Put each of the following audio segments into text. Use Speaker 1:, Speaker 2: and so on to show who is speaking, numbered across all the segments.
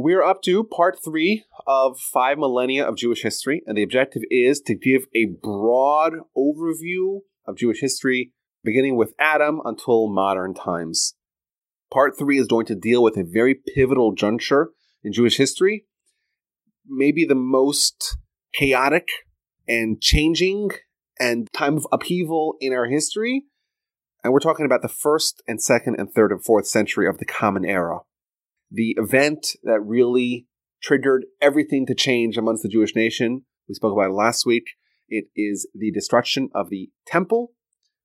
Speaker 1: We're up to part three of five millennia of Jewish history, and the objective is to give a broad overview of Jewish history, beginning with Adam until modern times. Part three is going to deal with a very pivotal juncture in Jewish history, maybe the most chaotic and changing and time of upheaval in our history. And we're talking about the first and second and third and fourth century of the Common Era the event that really triggered everything to change amongst the Jewish nation. We spoke about it last week. It is the destruction of the temple,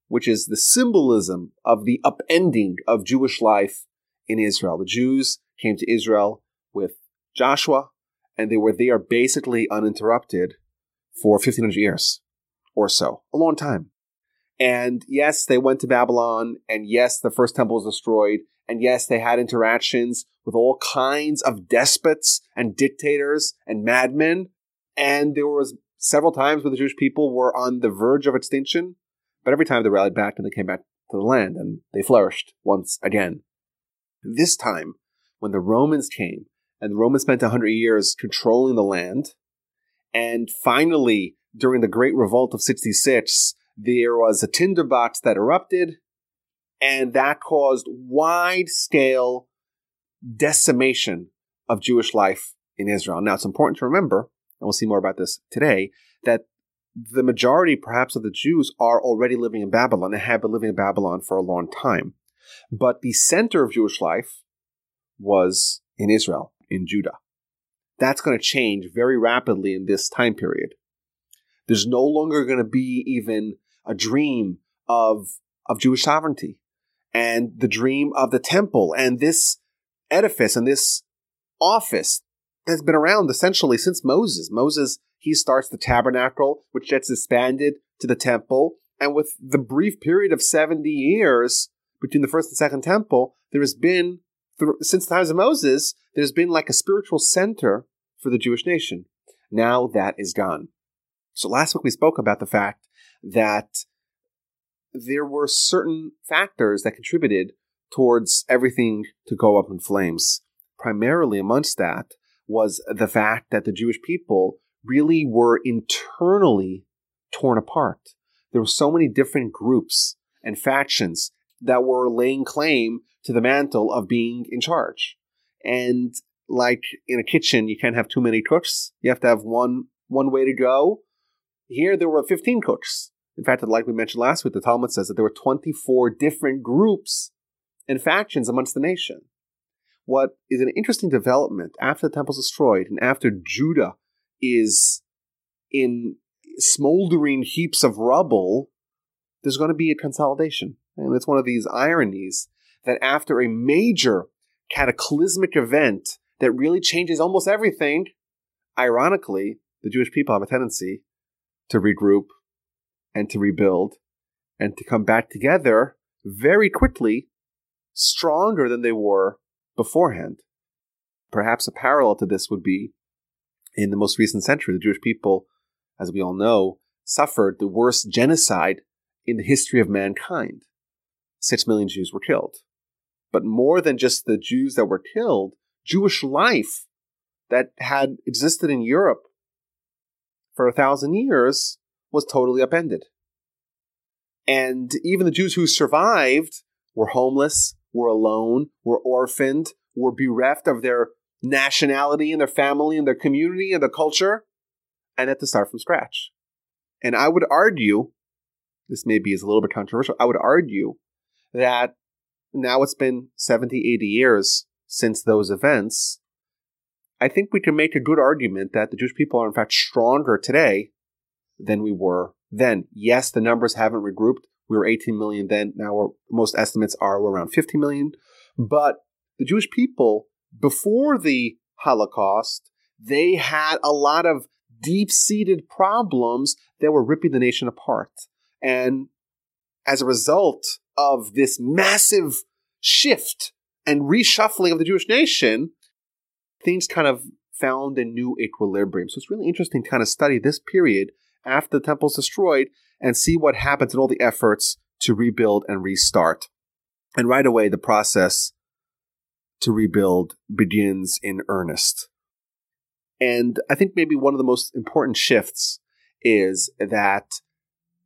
Speaker 1: which is the symbolism of the upending of Jewish life in Israel. The Jews came to Israel with Joshua, and they were there basically uninterrupted for 1500 years or so, a long time. And yes, they went to Babylon, and yes, the first temple was destroyed, and yes, they had interactions with all kinds of despots and dictators and madmen. And there was several times where the Jewish people were on the verge of extinction, but every time they rallied back and they came back to the land and they flourished once again. This time, when the Romans came, and the Romans spent 100 years controlling the land, and finally, during the Great Revolt of 66, there was a tinderbox that erupted, and that caused wide scale decimation of Jewish life in Israel. Now, it's important to remember, and we'll see more about this today, that the majority, perhaps, of the Jews are already living in Babylon and have been living in Babylon for a long time. But the center of Jewish life was in Israel, in Judah. That's going to change very rapidly in this time period. There's no longer going to be even a dream of, of Jewish sovereignty and the dream of the temple and this edifice and this office that's been around essentially since Moses. Moses, he starts the tabernacle, which gets expanded to the temple. And with the brief period of 70 years between the first and second temple, there has been, since the times of Moses, there's been like a spiritual center for the Jewish nation. Now that is gone. So last week we spoke about the fact that there were certain factors that contributed towards everything to go up in flames. Primarily amongst that was the fact that the Jewish people really were internally torn apart. There were so many different groups and factions that were laying claim to the mantle of being in charge. And like in a kitchen, you can't have too many cooks. You have to have one one way to go. Here there were 15 cooks. In fact, like we mentioned last week, the Talmud says that there were 24 different groups and factions amongst the nation. What is an interesting development after the temple is destroyed and after Judah is in smoldering heaps of rubble, there's going to be a consolidation. And it's one of these ironies that after a major cataclysmic event that really changes almost everything, ironically, the Jewish people have a tendency to regroup and to rebuild and to come back together very quickly stronger than they were beforehand. Perhaps a parallel to this would be in the most recent century, the Jewish people, as we all know, suffered the worst genocide in the history of mankind. Six million Jews were killed. But more than just the Jews that were killed, Jewish life that had existed in Europe for a thousand years was totally upended. And even the Jews who survived were homeless, were alone, were orphaned, were bereft of their nationality and their family and their community and their culture, and had to start from scratch. And I would argue, this maybe is a little bit controversial, I would argue that now it's been 70, 80 years since those events. I think we can make a good argument that the Jewish people are in fact stronger today than we were then. Yes, the numbers haven't regrouped. We were 18 million then. Now most estimates are around 50 million. But the Jewish people, before the Holocaust, they had a lot of deep seated problems that were ripping the nation apart. And as a result of this massive shift and reshuffling of the Jewish nation, things kind of found a new equilibrium. So it's really interesting to kind of study this period after the temple's destroyed and see what happens in all the efforts to rebuild and restart. And right away, the process to rebuild begins in earnest. And I think maybe one of the most important shifts is that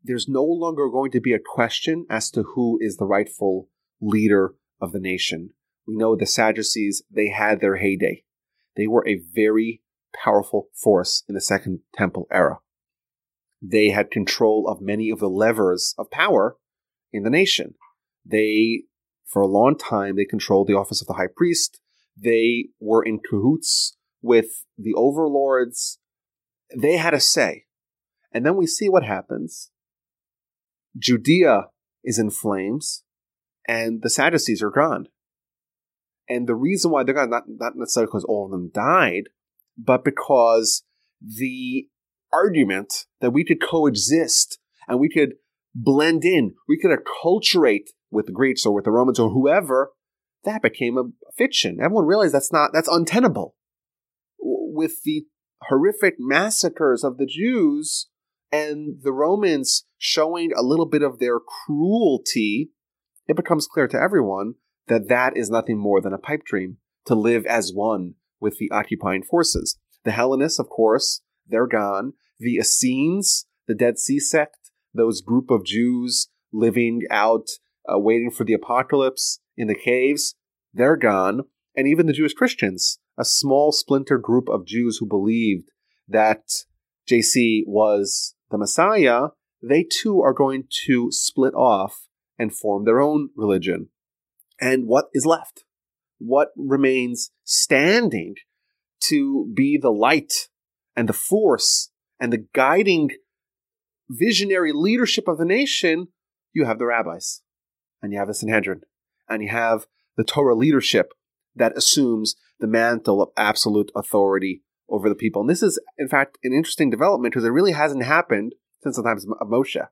Speaker 1: there's no longer going to be a question as to who is the rightful leader of the nation. We know the Sadducees, they had their heyday. They were a very powerful force in the Second Temple era. They had control of many of the levers of power in the nation. They, for a long time, they controlled the office of the high priest. They were in cahoots with the overlords. They had a say. And then we see what happens. Judea is in flames, and the Sadducees are gone. And the reason why they're gone, not, not necessarily because all of them died, but because the argument that we could coexist and we could blend in, we could acculturate with the Greeks or with the Romans or whoever, that became a fiction. Everyone realized that's not, that's untenable. With the horrific massacres of the Jews and the Romans showing a little bit of their cruelty, it becomes clear to everyone that that is nothing more than a pipe dream to live as one with the occupying forces. The Hellenists, of course, they're gone. The Essenes, the Dead Sea sect, those group of Jews living out, uh, waiting for the apocalypse in the caves, they're gone. And even the Jewish Christians, a small splinter group of Jews who believed that JC was the Messiah, they too are going to split off and form their own religion. And what is left? What remains standing to be the light and the force and the guiding visionary leadership of the nation? You have the rabbis, and you have the Sanhedrin, and you have the Torah leadership that assumes the mantle of absolute authority over the people. And this is, in fact, an interesting development because it really hasn't happened since the times of Moshe.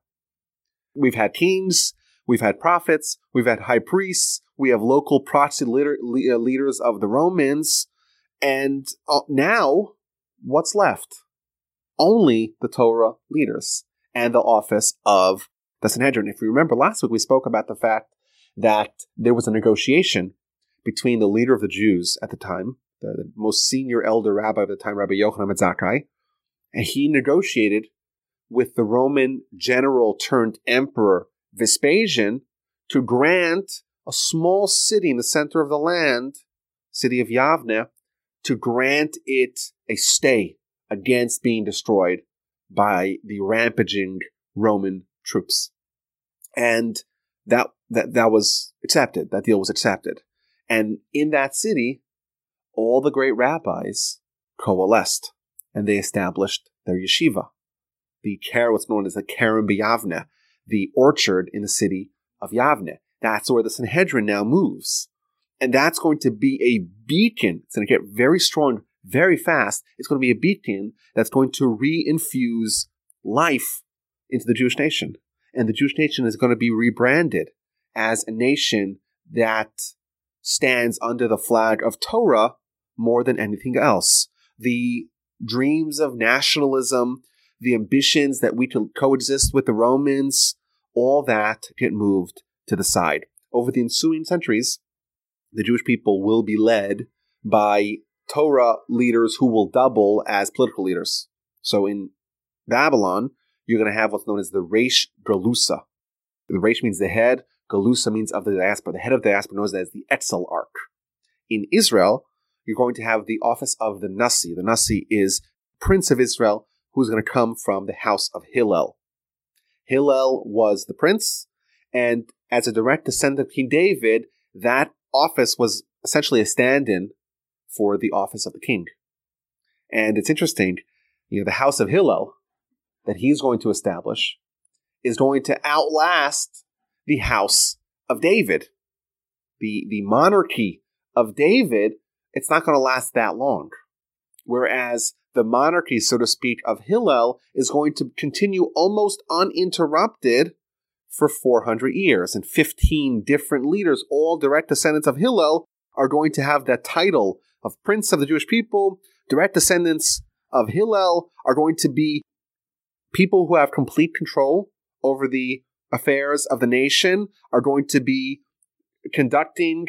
Speaker 1: We've had kings, we've had prophets, we've had high priests, we have local proxy leader, leaders of the Romans, and uh, now what's left? Only the Torah leaders and the office of the Sanhedrin. If you remember last week, we spoke about the fact that there was a negotiation between the leader of the Jews at the time, the most senior elder rabbi of the time, Rabbi Yochanan Zakkai, and he negotiated with the Roman general turned emperor Vespasian to grant a small city in the center of the land, city of Yavne, to grant it a stay against being destroyed by the rampaging Roman troops. And that, that, that was accepted. That deal was accepted. And in that city, all the great rabbis coalesced and they established their yeshiva. The Ker, what's known as the Kerem B'Yavne, the orchard in the city of Yavne. That's where the Sanhedrin now moves. And that's going to be a beacon. It's going to get very strong very fast. It's going to be a beacon that's going to re-infuse life into the Jewish nation. And the Jewish nation is going to be rebranded as a nation that stands under the flag of Torah more than anything else. The dreams of nationalism, the ambitions that we can coexist with the Romans, all that get moved to the side. Over the ensuing centuries, the Jewish people will be led by Torah leaders who will double as political leaders. So in Babylon, you're going to have what's known as the Reish Galusa. The Reish means the head, Galusa means of the diaspora. The head of the diaspora known as the Exilarch. In Israel, you're going to have the office of the Nasi. The Nasi is Prince of Israel, who's going to come from the house of Hillel. Hillel was the prince, and as a direct descendant of King David, that office was essentially a stand in for the office of the king. And it's interesting, you know, the house of Hillel that he's going to establish is going to outlast the house of David. The, the monarchy of David, it's not going to last that long. Whereas the monarchy, so to speak, of Hillel is going to continue almost uninterrupted for 400 years. And 15 different leaders, all direct descendants of Hillel, are going to have that title of Prince of the Jewish people. Direct descendants of Hillel are going to be people who have complete control over the affairs of the nation, are going to be conducting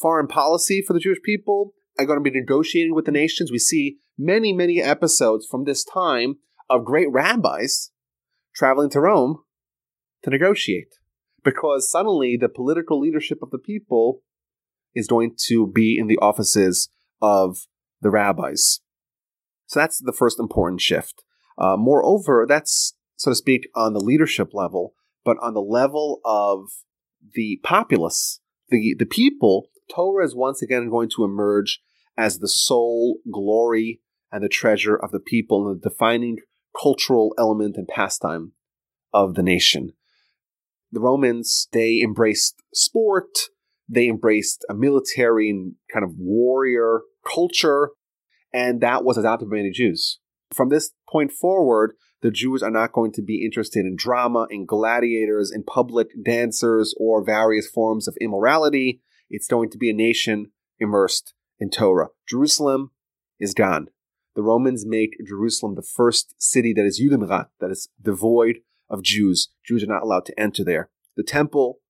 Speaker 1: foreign policy for the Jewish people are going to be negotiating with the nations. We see many, many episodes from this time of great rabbis traveling to Rome to negotiate because suddenly the political leadership of the people is going to be in the offices of the rabbis. So that's the first important shift. Uh, moreover, that's, so to speak, on the leadership level, but on the level of the populace, the, the people, Torah is once again going to emerge as the sole glory and the treasure of the people and the defining cultural element and pastime of the nation. The Romans, they embraced sport, they embraced a military and kind of warrior culture, and that was adopted by many Jews. From this point forward, the Jews are not going to be interested in drama, in gladiators, in public dancers, or various forms of immorality. It's going to be a nation immersed in Torah. Jerusalem is gone. The Romans make Jerusalem the first city that is Judenrein, that is devoid of Jews. Jews are not allowed to enter there. The temple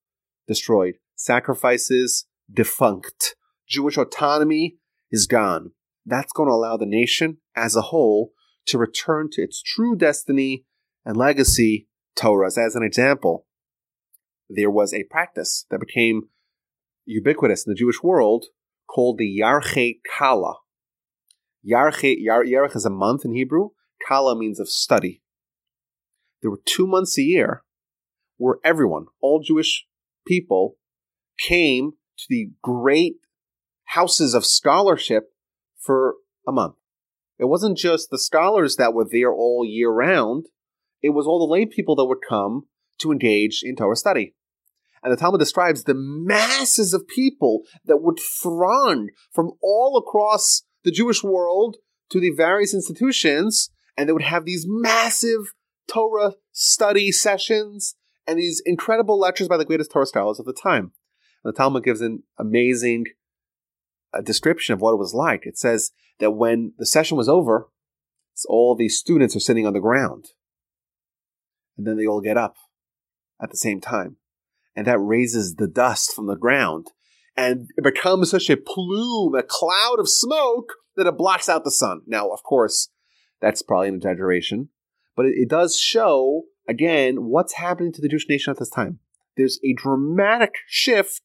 Speaker 1: destroyed. Sacrifices defunct. Jewish autonomy is gone. That's going to allow the nation as a whole to return to its true destiny and legacy, Torah. As an example, there was a practice that became ubiquitous in the Jewish world called the Yarche Kala. Yarche, Yar, is a month in Hebrew. Kala means of study. There were two months a year where everyone, all Jewish people, came to the great houses of scholarship for a month. It wasn't just the scholars that were there all year round, it was all the lay people that would come to engage in Torah study. And the Talmud describes the masses of people that would throng from all across the Jewish world to the various institutions, and they would have these massive Torah study sessions and these incredible lectures by the greatest Torah scholars of the time. The Talmud gives an amazing uh, description of what it was like. It says that when the session was over, all these students are sitting on the ground. And then they all get up at the same time and that raises the dust from the ground. And it becomes such a plume, a cloud of smoke that it blocks out the sun. Now, of course, that's probably an exaggeration, but it, it does show, again, what's happening to the Jewish nation at this time. There's a dramatic shift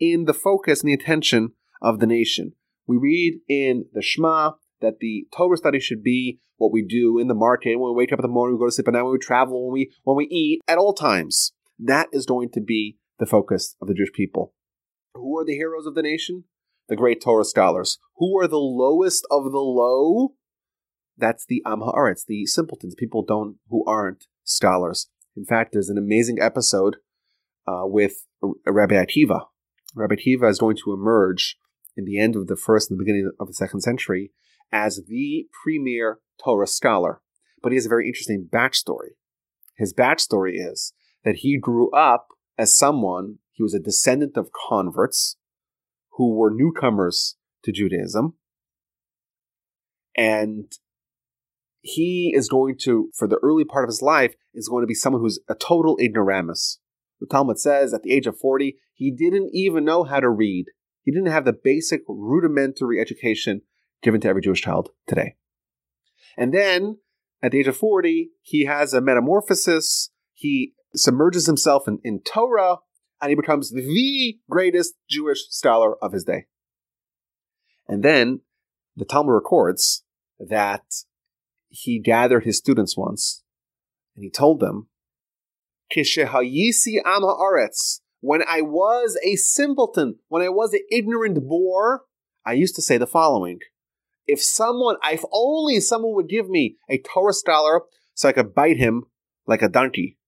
Speaker 1: in the focus and the attention of the nation. We read in the Shema that the Torah study should be what we do in the market when we wake up in the morning, we go to sleep at night, when we travel, when we when we eat, at all times. That is going to be the focus of the Jewish people. Who are the heroes of the nation? The great Torah scholars. Who are the lowest of the low? That's the Am Haaretz, the simpletons, people don't who aren't scholars. In fact, there's an amazing episode uh, with Rabbi Akiva. Rabbi Akiva is going to emerge in the end of the first and the beginning of the second century as the premier Torah scholar. But he has a very interesting backstory. His backstory is that he grew up as someone, he was a descendant of converts who were newcomers to Judaism. And he is going to, for the early part of his life, is going to be someone who's a total ignoramus. The Talmud says at the age of 40, he didn't even know how to read. He didn't have the basic rudimentary education given to every Jewish child today. And then at the age of 40, he has a metamorphosis. He submerges himself in, in Torah, and he becomes the greatest Jewish scholar of his day. And then the Talmud records that he gathered his students once, and he told them, Kishehayisi am when I was a simpleton, when I was an ignorant boor, I used to say the following. If someone, if only someone would give me a Torah scholar so I could bite him like a donkey.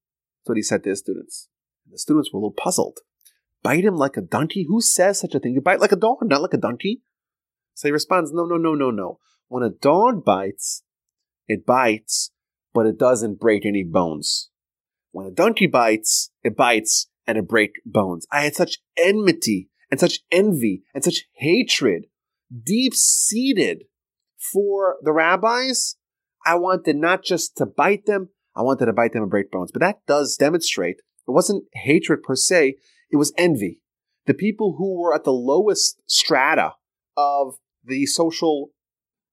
Speaker 1: That's what he said to his students. The students were a little puzzled. Bite him like a donkey? Who says such a thing? You bite like a dog, not like a donkey. So he responds, No, no, no, no, no. When a dog bites, it bites, but it doesn't break any bones. When a donkey bites, it bites and it breaks bones. I had such enmity and such envy and such hatred, deep seated for the rabbis. I wanted not just to bite them, I wanted to bite them and break bones. But that does demonstrate it wasn't hatred per se, it was envy. the people who were at the lowest strata of the social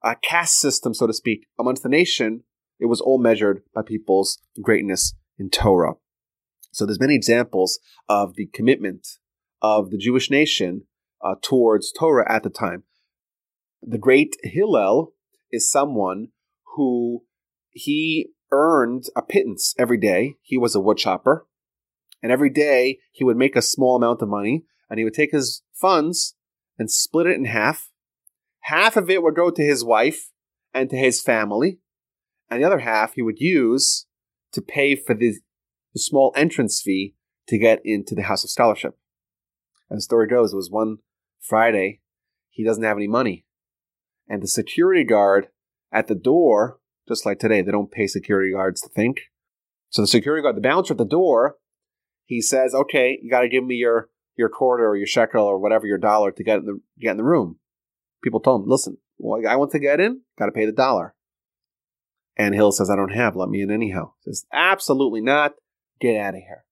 Speaker 1: uh, caste system, so to speak, amongst the nation, it was all measured by people's greatness in Torah. So there's many examples of the commitment of the Jewish nation uh, towards Torah at the time. The great Hillel is someone who he earned a pittance every day. He was a woodchopper. And every day he would make a small amount of money and he would take his funds and split it in half. Half of it would go to his wife and to his family. And the other half he would use to pay for the, the small entrance fee to get into the House of Scholarship. And the story goes, it was one Friday, he doesn't have any money. And the security guard at the door, just like today, they don't pay security guards to think. So the security guard, the bouncer at the door, he says, "Okay, you got to give me your your quarter or your shekel or whatever your dollar to get in the get in the room." People told him, "Listen, well, I want to get in, got to pay the dollar." And Hill says, "I don't have. Let me in anyhow." He says, "Absolutely not. Get out of here."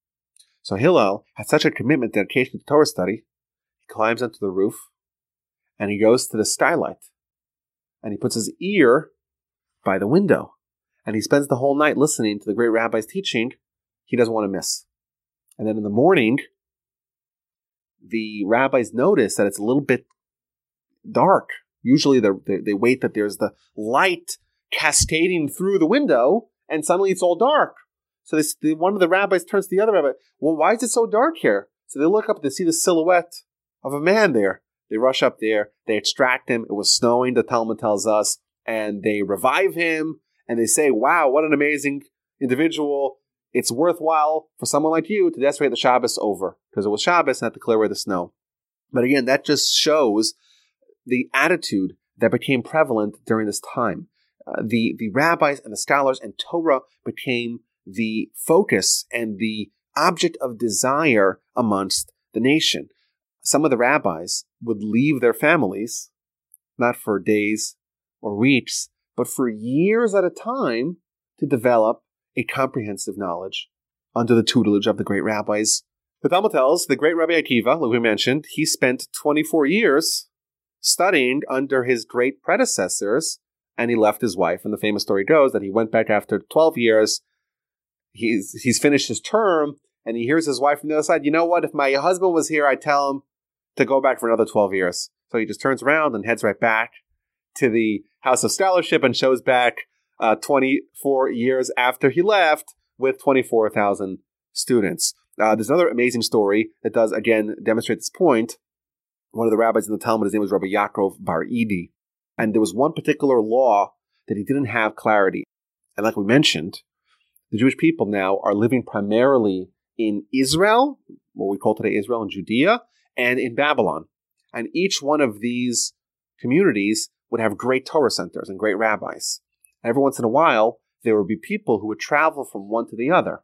Speaker 1: So Hillel had such a commitment, dedication to Torah study. He climbs onto the roof, and he goes to the skylight, and he puts his ear by the window, and he spends the whole night listening to the great rabbi's teaching. He doesn't want to miss. And then in the morning, the rabbis notice that it's a little bit dark. Usually they, they wait that there's the light cascading through the window, and suddenly it's all dark. So this, the, one of the rabbis turns to the other rabbi. Well, why is it so dark here? So they look up, they see the silhouette of a man there. They rush up there, they extract him. It was snowing, the Talmud tells us, and they revive him, and they say, "Wow, what an amazing individual! it's worthwhile for someone like you to decorate the Shabbos over because it was Shabbos and had to clear away the snow. But again, that just shows the attitude that became prevalent during this time. Uh, the the rabbis and the scholars and Torah became the focus and the object of desire amongst the nation. Some of the rabbis would leave their families, not for days or weeks, but for years at a time to develop a comprehensive knowledge under the tutelage of the great rabbis. The Talmud tells the great Rabbi Akiva, like we mentioned, he spent 24 years studying under his great predecessors, and he left his wife. And the famous story goes that he went back after 12 years. He's he's finished his term, and he hears his wife from the other side. You know what? If my husband was here, I'd tell him to go back for another 12 years. So he just turns around and heads right back to the House of Scholarship and shows back uh, 24 years after he left with 24,000 students. Uh, there's another amazing story that does, again, demonstrate this point. One of the rabbis in the Talmud, his name was Rabbi Yaakov Bar Idi. And there was one particular law that he didn't have clarity. And like we mentioned, the Jewish people now are living primarily in Israel, what we call today Israel and Judea, and in Babylon. And each one of these communities would have great Torah centers and great rabbis. Every once in a while, there would be people who would travel from one to the other.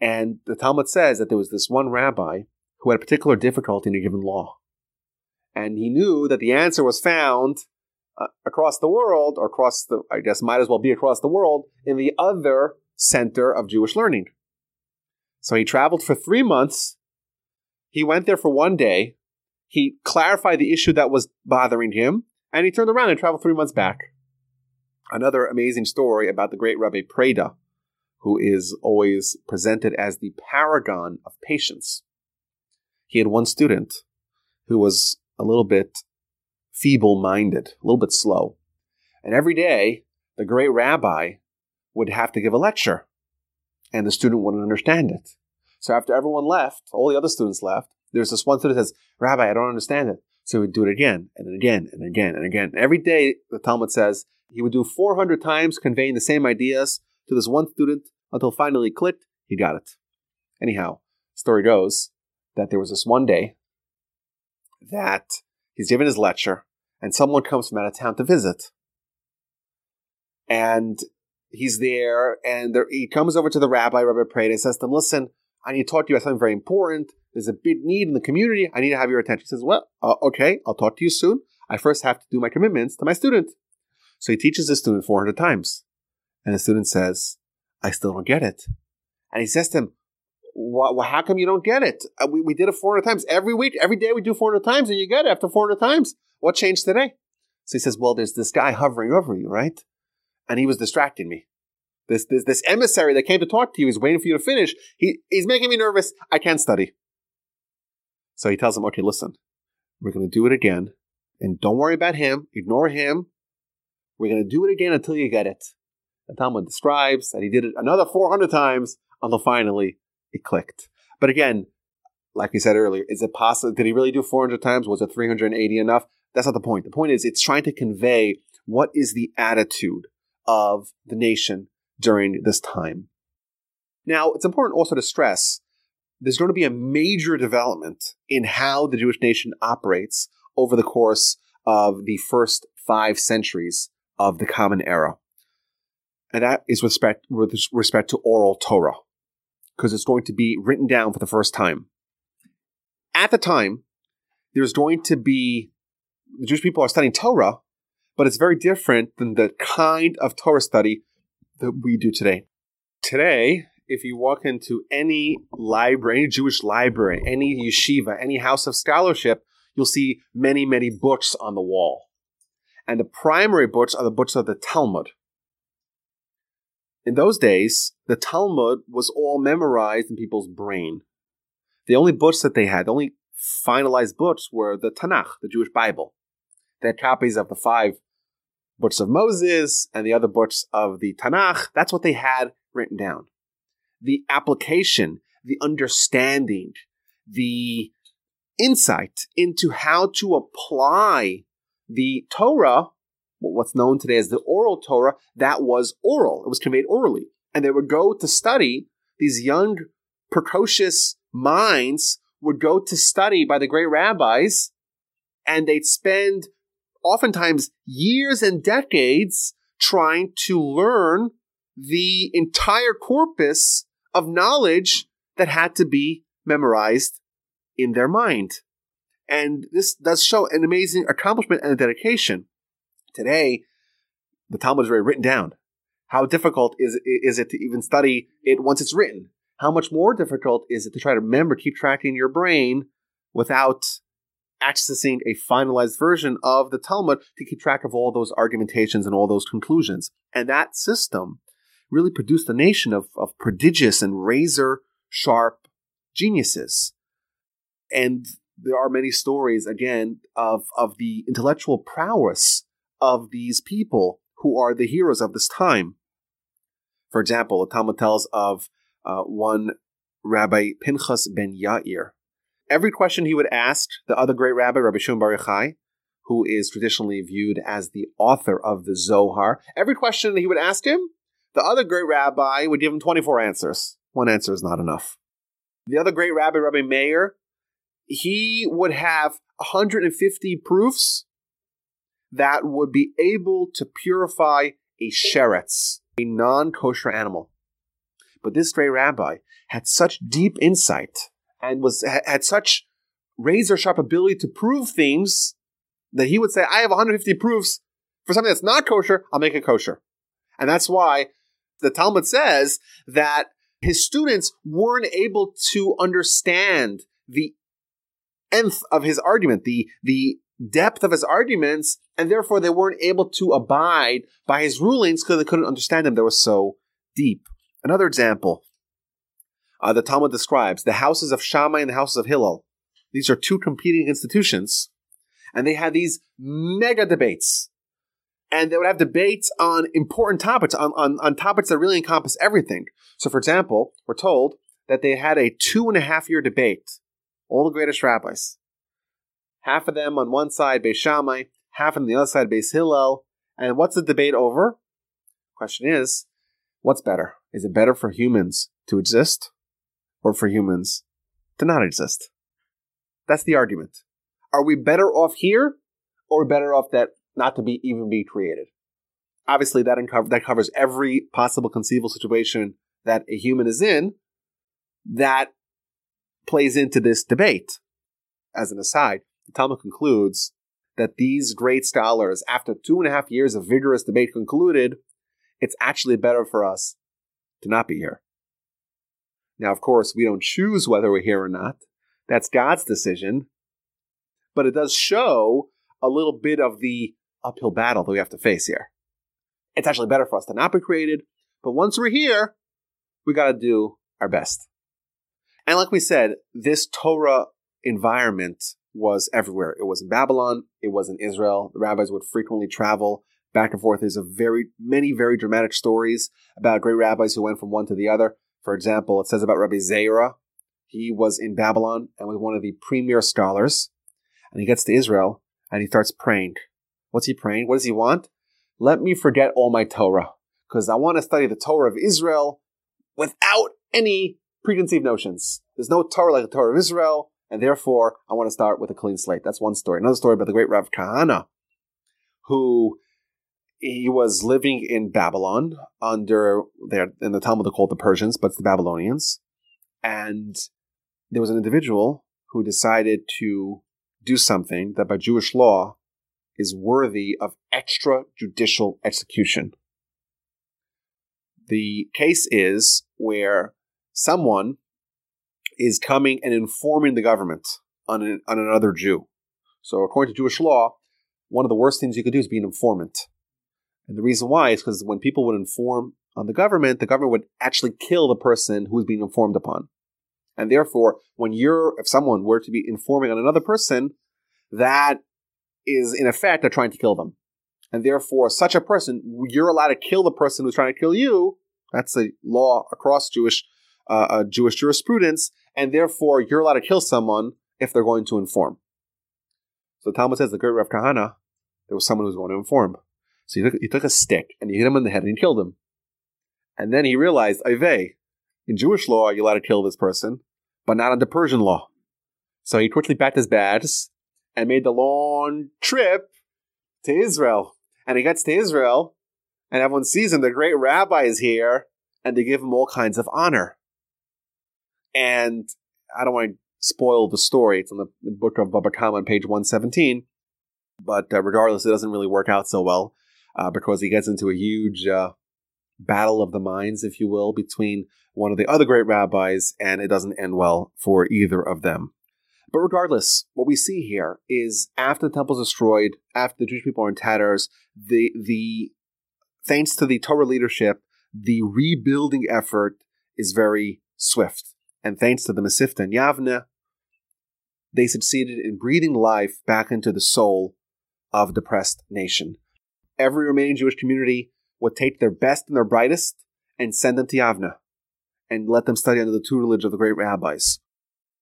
Speaker 1: And the Talmud says that there was this one rabbi who had a particular difficulty in a given law. And he knew that the answer was found uh, across the world, or across the, I guess might as well be across the world, in the other center of Jewish learning. So he traveled for three months. He went there for one day. He clarified the issue that was bothering him, and he turned around and traveled three months back another amazing story about the great Rabbi Preda, who is always presented as the paragon of patience. He had one student who was a little bit feeble minded, a little bit slow. And every day, the great rabbi would have to give a lecture, and the student wouldn't understand it. So after everyone left, all the other students left, there's this one student that says, Rabbi, I don't understand it. So he'd do it again and again and again and again. Every day, the Talmud says, he would do 400 times conveying the same ideas to this one student until finally clicked, he got it. Anyhow, story goes that there was this one day that he's giving his lecture and someone comes from out of town to visit. And he's there and there, he comes over to the rabbi, Rabbi Preda, and says to him, listen, I need to talk to you about something very important. There's a big need in the community. I need to have your attention. He says, well, uh, okay, I'll talk to you soon. I first have to do my commitments to my student. So he teaches the student 400 times. And the student says, I still don't get it. And he says to him, how come you don't get it? Uh, we, we did it 400 times. Every week, every day we do 400 times and you get it after 400 times. What changed today? So he says, well, there's this guy hovering over you, right? And he was distracting me. This, this, this emissary that came to talk to you is waiting for you to finish. He, he's making me nervous. I can't study. So he tells him, okay, listen, we're going to do it again. And don't worry about him. Ignore him. We're going to do it again until you get it. The Talmud describes that he did it another 400 times until finally it clicked. But again, like we said earlier, is it possible? Did he really do 400 times? Was it 380 enough? That's not the point. The point is, it's trying to convey what is the attitude of the nation during this time. Now, it's important also to stress there's going to be a major development in how the Jewish nation operates over the course of the first five centuries of the Common Era. And that is with respect, with respect to oral Torah, because it's going to be written down for the first time. At the time, there's going to be the Jewish people are studying Torah, but it's very different than the kind of Torah study that we do today. Today, if you walk into any library, any Jewish library, any yeshiva, any house of scholarship, you'll see many, many books on the wall. And the primary books are the books of the Talmud. In those days, the Talmud was all memorized in people's brain. The only books that they had, the only finalized books were the Tanakh, the Jewish Bible. They had copies of the five books of Moses and the other books of the Tanakh. That's what they had written down. The application, the understanding, the insight into how to apply the Torah, what's known today as the oral Torah, that was oral. It was conveyed orally. And they would go to study, these young, precocious minds would go to study by the great rabbis, and they'd spend oftentimes years and decades trying to learn the entire corpus of knowledge that had to be memorized in their mind. And this does show an amazing accomplishment and a dedication. Today, the Talmud is very written down. How difficult is, is it to even study it once it's written? How much more difficult is it to try to remember, keep track in your brain without accessing a finalized version of the Talmud to keep track of all those argumentations and all those conclusions. And that system really produced a nation of, of prodigious and razor sharp geniuses. And there are many stories, again, of, of the intellectual prowess of these people who are the heroes of this time. For example, the Talmud tells of uh, one Rabbi Pinchas ben Yair, every question he would ask the other great rabbi, Rabbi Shimon Bar Yochai, who is traditionally viewed as the author of the Zohar, every question that he would ask him, the other great rabbi would give him 24 answers. One answer is not enough. The other great rabbi, Rabbi Meir, he would have 150 proofs that would be able to purify a sheretz, a non kosher animal. But this great rabbi had such deep insight and was had such razor sharp ability to prove things that he would say, I have 150 proofs for something that's not kosher, I'll make it kosher. And that's why the Talmud says that his students weren't able to understand the nth of his argument, the, the depth of his arguments, and therefore they weren't able to abide by his rulings because they couldn't understand them. They were so deep. Another example uh, the Talmud describes the houses of Shammai and the houses of Hillel. These are two competing institutions, and they had these mega debates. And they would have debates on important topics, on, on, on topics that really encompass everything. So, for example, we're told that they had a two and a half year debate, all the greatest rabbis. Half of them on one side, Beis Shammai, half on the other side, Beis Hillel. And what's the debate over? Question is, what's better? Is it better for humans to exist or for humans to not exist. That's the argument. Are we better off here or better off that not to be even be created? Obviously, that, that covers every possible conceivable situation that a human is in. That plays into this debate. As an aside, the Talmud concludes that these great scholars, after two and a half years of vigorous debate, concluded it's actually better for us to not be here Now, of course, we don't choose whether we're here or not. That's God's decision. But it does show a little bit of the uphill battle that we have to face here. It's actually better for us to not be created, but once we're here, we got to do our best. And like we said, this Torah environment was everywhere. It was in Babylon, it was in Israel. The rabbis would frequently travel back and forth. There's a very many very dramatic stories about great rabbis who went from one to the other. For example, it says about Rabbi Zera. He was in Babylon and was one of the premier scholars. And he gets to Israel and he starts praying. What's he praying? What does he want? Let me forget all my Torah because I want to study the Torah of Israel without any preconceived notions. There's no Torah like the Torah of Israel, and therefore I want to start with a clean slate. That's one story. Another story about the great Rav Kahana, who he was living in Babylon under there in the Talmud called the cult, the Persians, but it's the Babylonians. And there was an individual who decided to do something that by Jewish law is worthy of extrajudicial execution. The case is where someone is coming and informing the government on, an, on another Jew. So, according to Jewish law, one of the worst things you could do is be an informant. And the reason why is because when people would inform on the government, the government would actually kill the person who is being informed upon. And therefore, when you're, if someone were to be informing on another person, that is in effect, they're trying to kill them. And therefore, such a person, you're allowed to kill the person who's trying to kill you. That's a law across Jewish uh, Jewish jurisprudence, and therefore you're allowed to kill someone if they're going to inform. So Talmud says the great Rav Kahana, there was someone who was going to inform. So he took, he took a stick and he hit him in the head and he killed him. And then he realized, Ivey, in Jewish law, you're allowed to kill this person, but not under Persian law. So he quickly packed his bags and made the long trip to Israel. And he gets to Israel, and everyone sees him. The great rabbi is here, and they give him all kinds of honor. And I don't want to spoil the story. It's in the, book of Baba Kama on page 117. But uh, regardless, it doesn't really work out so well uh, because he gets into a huge uh, battle of the minds, if you will, between one of the other great rabbis, and it doesn't end well for either of them. But regardless, what we see here is after the temple is destroyed, after the Jewish people are in tatters, the the thanks to the Torah leadership, the rebuilding effort is very swift. And thanks to the Mesivta and Yavne, they succeeded in breathing life back into the soul of depressed nation. Every remaining Jewish community would take their best and their brightest and send them to Yavne and let them study under the tutelage of the great rabbis.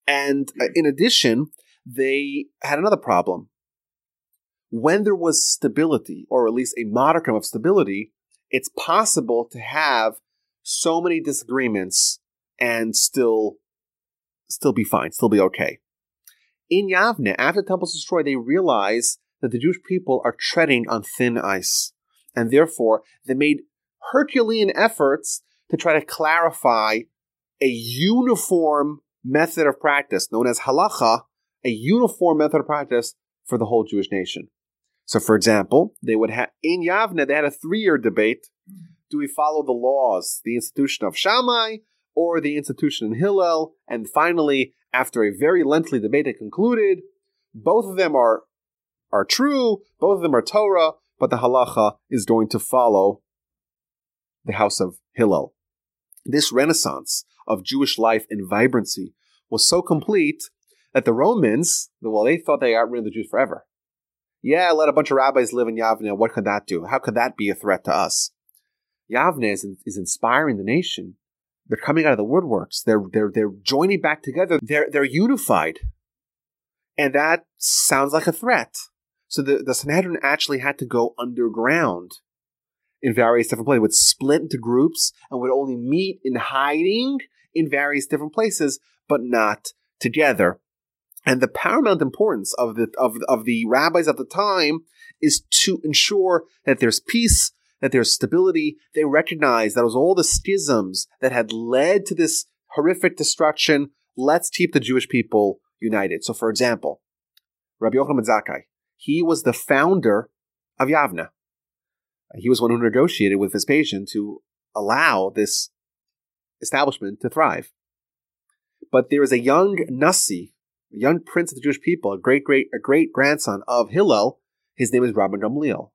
Speaker 1: And uh, in addition, they had another problem. When there was stability, or at least a modicum of stability, it's possible to have so many disagreements and still still be fine, still be okay. In Yavne, after the temple is destroyed, they realize that the Jewish people are treading on thin ice. And therefore, they made Herculean efforts to try to clarify a uniform method of practice known as halacha, a uniform method of practice for the whole Jewish nation. So, for example, they would have in Yavne they had a three-year debate: Do we follow the laws, the institution of Shammai, or the institution in Hillel? And finally, after a very lengthy debate, they concluded both of them are are true, both of them are Torah, but the halacha is going to follow the house of Hillel. This renaissance of Jewish life and vibrancy was so complete that the Romans, well, they thought they got rid of the Jews forever. Yeah, let a bunch of rabbis live in Yavne. What could that do? How could that be a threat to us? Yavne is, is inspiring the nation. They're coming out of the woodworks. They're they're they're joining back together. They're they're unified, and that sounds like a threat. So the the Sanhedrin actually had to go underground in various different places. Would split into groups and would only meet in hiding in various different places, but not together. And the paramount importance of the of, of the rabbis at the time is to ensure that there's peace, that there's stability. They recognize that it was all the schisms that had led to this horrific destruction. Let's keep the Jewish people united. So, for example, Rabbi Yochanan Zakkai, he was the founder of Yavne. He was one who negotiated with Vespasian to allow this establishment to thrive. But there is a young Nasi, a young prince of the Jewish people, a great great a great grandson of Hillel. His name is Rabban Gamliel.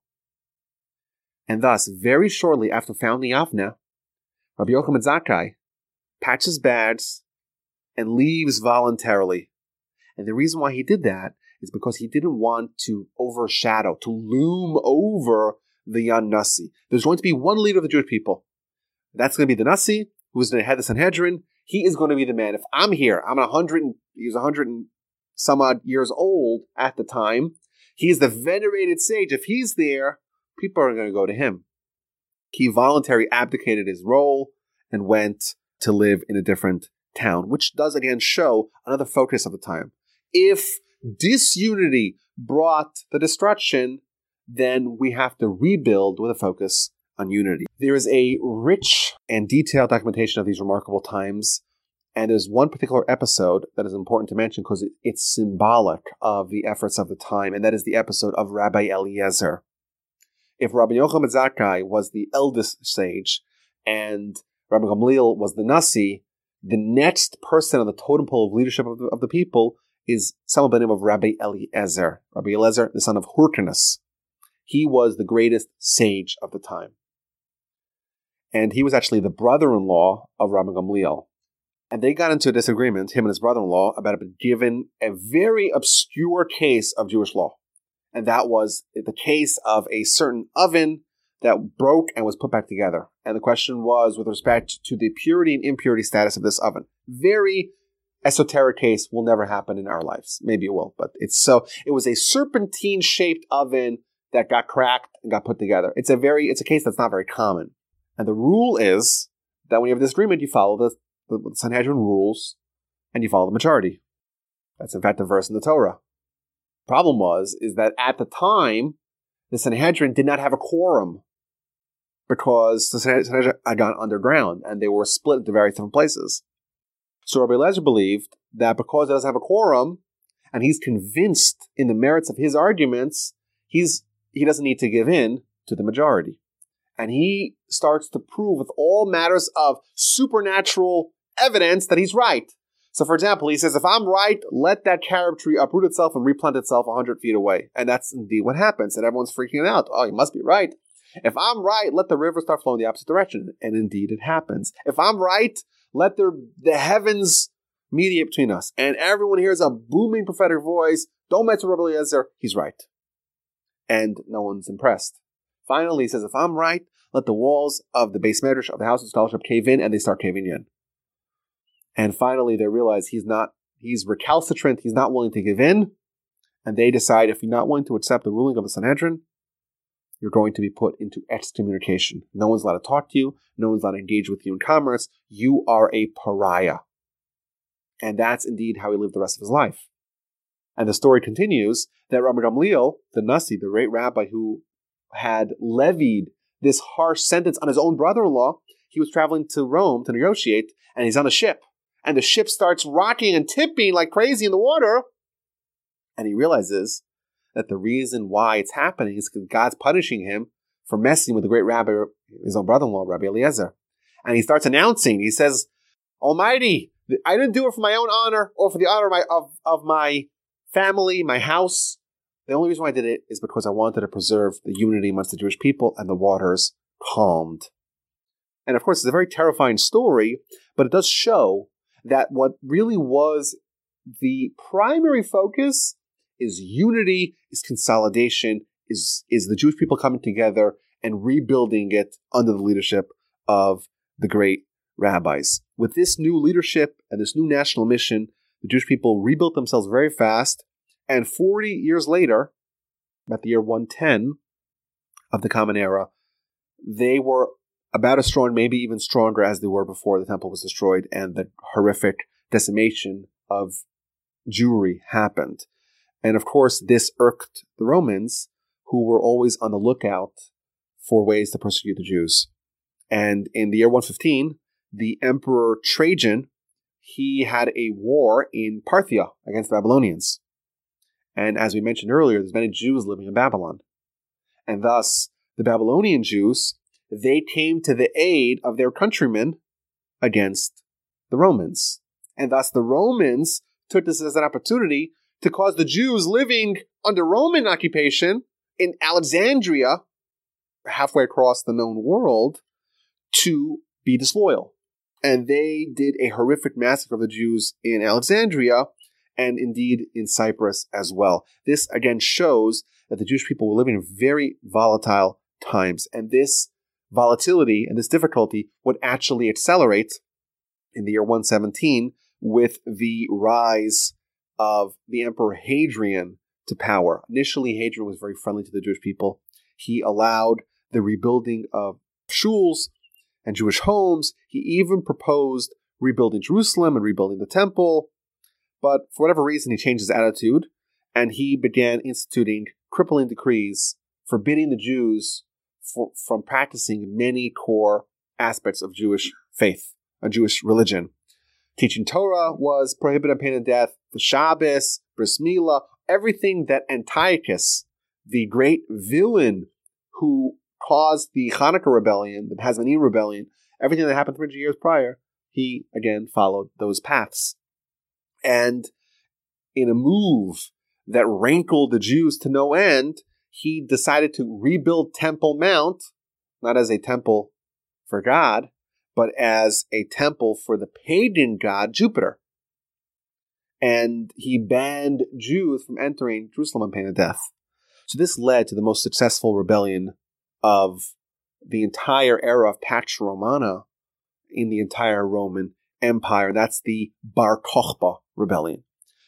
Speaker 1: And thus, very shortly after founding Yavne, Rabbi Yochanan Zakkai patches bags and leaves voluntarily. And the reason why he did that is because he didn't want to overshadow, to loom over the young Nasi. There's going to be one leader of the Jewish people. That's going to be the Nasi, who's going to head the Sanhedrin. He is going to be the man. If I'm here, I'm a hundred, he was a hundred and some odd years old at the time. He's the venerated sage. If he's there, people are going to go to him. He voluntarily abdicated his role and went to live in a different town, which does again show another focus of the time. If disunity brought the destruction, then we have to rebuild with a focus on unity. There is a rich and detailed documentation of these remarkable times, and there's one particular episode that is important to mention because it's symbolic of the efforts of the time, and that is the episode of Rabbi Eliezer. If Rabbi Yochanan Zakkai was the eldest sage and Rabbi Gamliel was the Nasi, the next person on the totem pole of leadership of the, of the people is someone by the name of Rabbi Eliezer. Rabbi Eliezer, the son of Hyrcanus. He was the greatest sage of the time. And he was actually the brother-in-law of Rabbi Gamliel. And they got into a disagreement, him and his brother-in-law, about a given a very obscure case of Jewish law. And that was the case of a certain oven that broke and was put back together. And the question was with respect to the purity and impurity status of this oven. Very esoteric case will never happen in our lives. Maybe it will, but it's so it was a serpentine shaped oven that got cracked and got put together. It's a very it's a case that's not very common. And the rule is that when you have a disagreement, you follow the, the Sanhedrin rules and you follow the majority. That's in fact a verse in the Torah. Problem was is that at the time the Sanhedrin did not have a quorum because the Sanhedrin had gone underground and they were split into various different places. So Rabbi Eliezer believed that because he doesn't have a quorum and he's convinced in the merits of his arguments, he's he doesn't need to give in to the majority. And he starts to prove with all matters of supernatural evidence that he's right. So, for example, he says, if I'm right, let that carob tree uproot itself and replant itself 100 feet away. And that's indeed what happens. And everyone's freaking out. Oh, he must be right. If I'm right, let the river start flowing the opposite direction. And indeed it happens. If I'm right, let the, the heavens mediate between us. And everyone hears a booming prophetic voice. Don't mess with Rabbi Eliezer. He's right. And no one's impressed. Finally, he says, if I'm right, let the walls of the beis medrash of the house of scholarship cave in, and they start caving in. And finally, they realize he's not, he's recalcitrant, he's not willing to give in, and they decide if you're not willing to accept the ruling of the Sanhedrin, you're going to be put into excommunication. No one's allowed to talk to you. No one's allowed to engage with you in commerce. You are a pariah. And that's indeed how he lived the rest of his life. And the story continues that Rabbi Gamliel, the Nasi, the great rabbi who had levied this harsh sentence on his own brother-in-law, he was traveling to Rome to negotiate, and he's on a ship. And the ship starts rocking and tipping like crazy in the water. And he realizes that the reason why it's happening is because God's punishing him for messing with the great rabbi, his own brother-in-law, Rabbi Eliezer. And he starts announcing, he says, Almighty, I didn't do it for my own honor or for the honor of my, of, of my family, my house. The only reason why I did it is because I wanted to preserve the unity amongst the Jewish people and the waters calmed. And of course, it's a very terrifying story, but it does show that what really was the primary focus is unity, is consolidation, is is the Jewish people coming together and rebuilding it under the leadership of the great rabbis. With this new leadership and this new national mission, the Jewish people rebuilt themselves very fast, and 40 years later, at the year 110 of the Common Era, they were about as strong, maybe even stronger as they were before the temple was destroyed and the horrific decimation of Jewry happened. And of course, this irked the Romans, who were always on the lookout for ways to persecute the Jews. And in the year 115, the Emperor Trajan, he had a war in Parthia against the Babylonians. And as we mentioned earlier, there's many Jews living in Babylon. And thus, the Babylonian Jews, they came to the aid of their countrymen against the Romans. And thus the Romans took this as an opportunity to cause the Jews living under Roman occupation in Alexandria, halfway across the known world, to be disloyal. And they did a horrific massacre of the Jews in Alexandria and indeed in Cyprus as well. This again shows that the Jewish people were living in very volatile times. And this volatility and this difficulty would actually accelerate in the year 117 with the rise of the Emperor Hadrian to power. Initially, Hadrian was very friendly to the Jewish people. He allowed the rebuilding of shuls and Jewish homes. He even proposed rebuilding Jerusalem and rebuilding the temple. But for whatever reason, he changed his attitude and he began instituting crippling decrees forbidding the Jews for, from practicing many core aspects of Jewish faith, a Jewish religion. Teaching Torah was prohibited on pain of death. The Shabbos, Bris Milah, everything that Antiochus, the great villain who caused the Hanukkah rebellion, the Hasmonean rebellion, everything that happened 300 years prior, he again followed those paths. And in a move that rankled the Jews to no end, he decided to rebuild Temple Mount, not as a temple for God, but as a temple for the pagan god Jupiter. And he banned Jews from entering Jerusalem on pain of death. So this led to the most successful rebellion of the entire era of Pax Romana in the entire Roman Empire. That's the Bar Kokhba rebellion.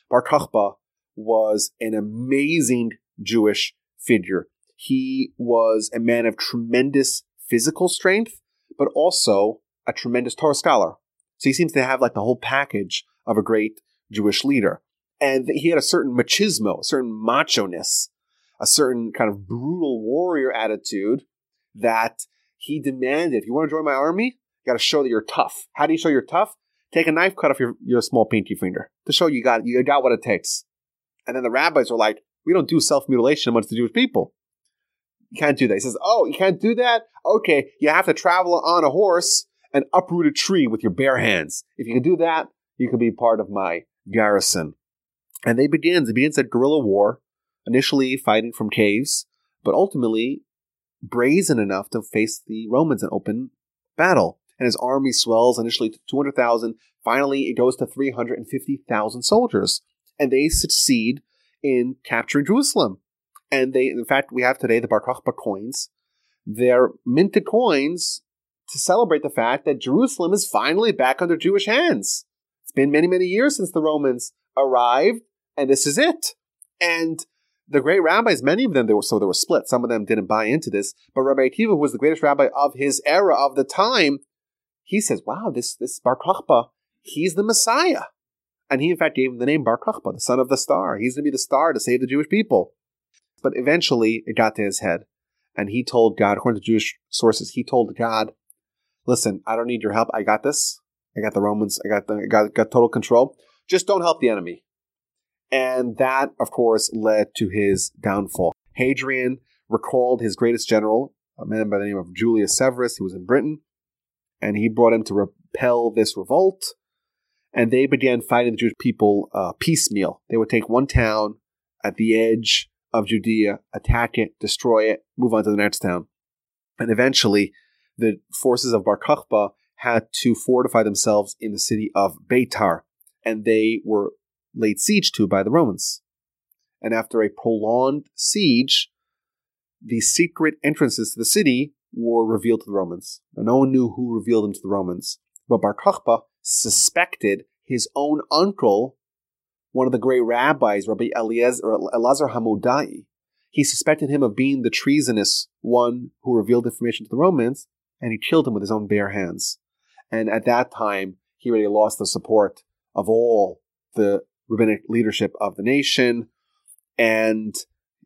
Speaker 1: Bar Kokhba was an amazing Jewish figure. He was a man of tremendous physical strength, but also a tremendous Torah scholar. So he seems to have like the whole package of a great Jewish leader. And he had a certain machismo, a certain macho ness, a certain kind of brutal warrior attitude that he demanded. If you want to join my army, you got to show that you're tough. How do you show you're tough? Take a knife cut off your, your small pinky finger to show you got you got what it takes. And then the rabbis were like, we don't do self mutilation amongst the Jewish people. You can't do that. He says, oh, you can't do that? Okay, you have to travel on a horse and uproot a tree with your bare hands. If you can do that, you can be part of my garrison. And they begin. It begins a guerrilla war, initially fighting from caves, but ultimately brazen enough to face the Romans in open battle. And his army swells initially to 200,000. Finally, it goes to 350,000 soldiers. And they succeed in capturing Jerusalem. And they, in fact, we have today the Bar Kokhba coins. They're minted coins to celebrate the fact that Jerusalem is finally back under Jewish hands. It's been many, many years since the Romans arrived, and this is it. And the great rabbis, many of them, they were so they were split. Some of them didn't buy into this, but Rabbi Akiva, who was the greatest rabbi of his era of the time, he says, "Wow, this this Bar Kokhba, he's the Messiah." And he, in fact, gave him the name Bar Kokhba, the son of the star. He's going to be the star to save the Jewish people. But eventually, it got to his head. And he told God, according to Jewish sources, he told God, listen, I don't need your help. I got this. I got the Romans. I got the I got, got total control. Just don't help the enemy. And that, of course, led to his downfall. Hadrian recalled his greatest general, a man by the name of Julius Severus, who was in Britain, and he brought him to repel this revolt and they began fighting the Jewish people uh, piecemeal. They would take one town at the edge of Judea, attack it, destroy it, move on to the next town. And eventually, the forces of Bar Kokhba had to fortify themselves in the city of Beitar, and they were laid siege to by the Romans. And after a prolonged siege, the secret entrances to the city were revealed to the Romans. Now, no one knew who revealed them to the Romans, but Bar Kokhba suspected his own uncle, one of the great rabbis, Rabbi Eliezer, Elazar Hamudai, he suspected him of being the treasonous one who revealed information to the Romans, and he killed him with his own bare hands. And at that time, he already lost the support of all the rabbinic leadership of the nation, and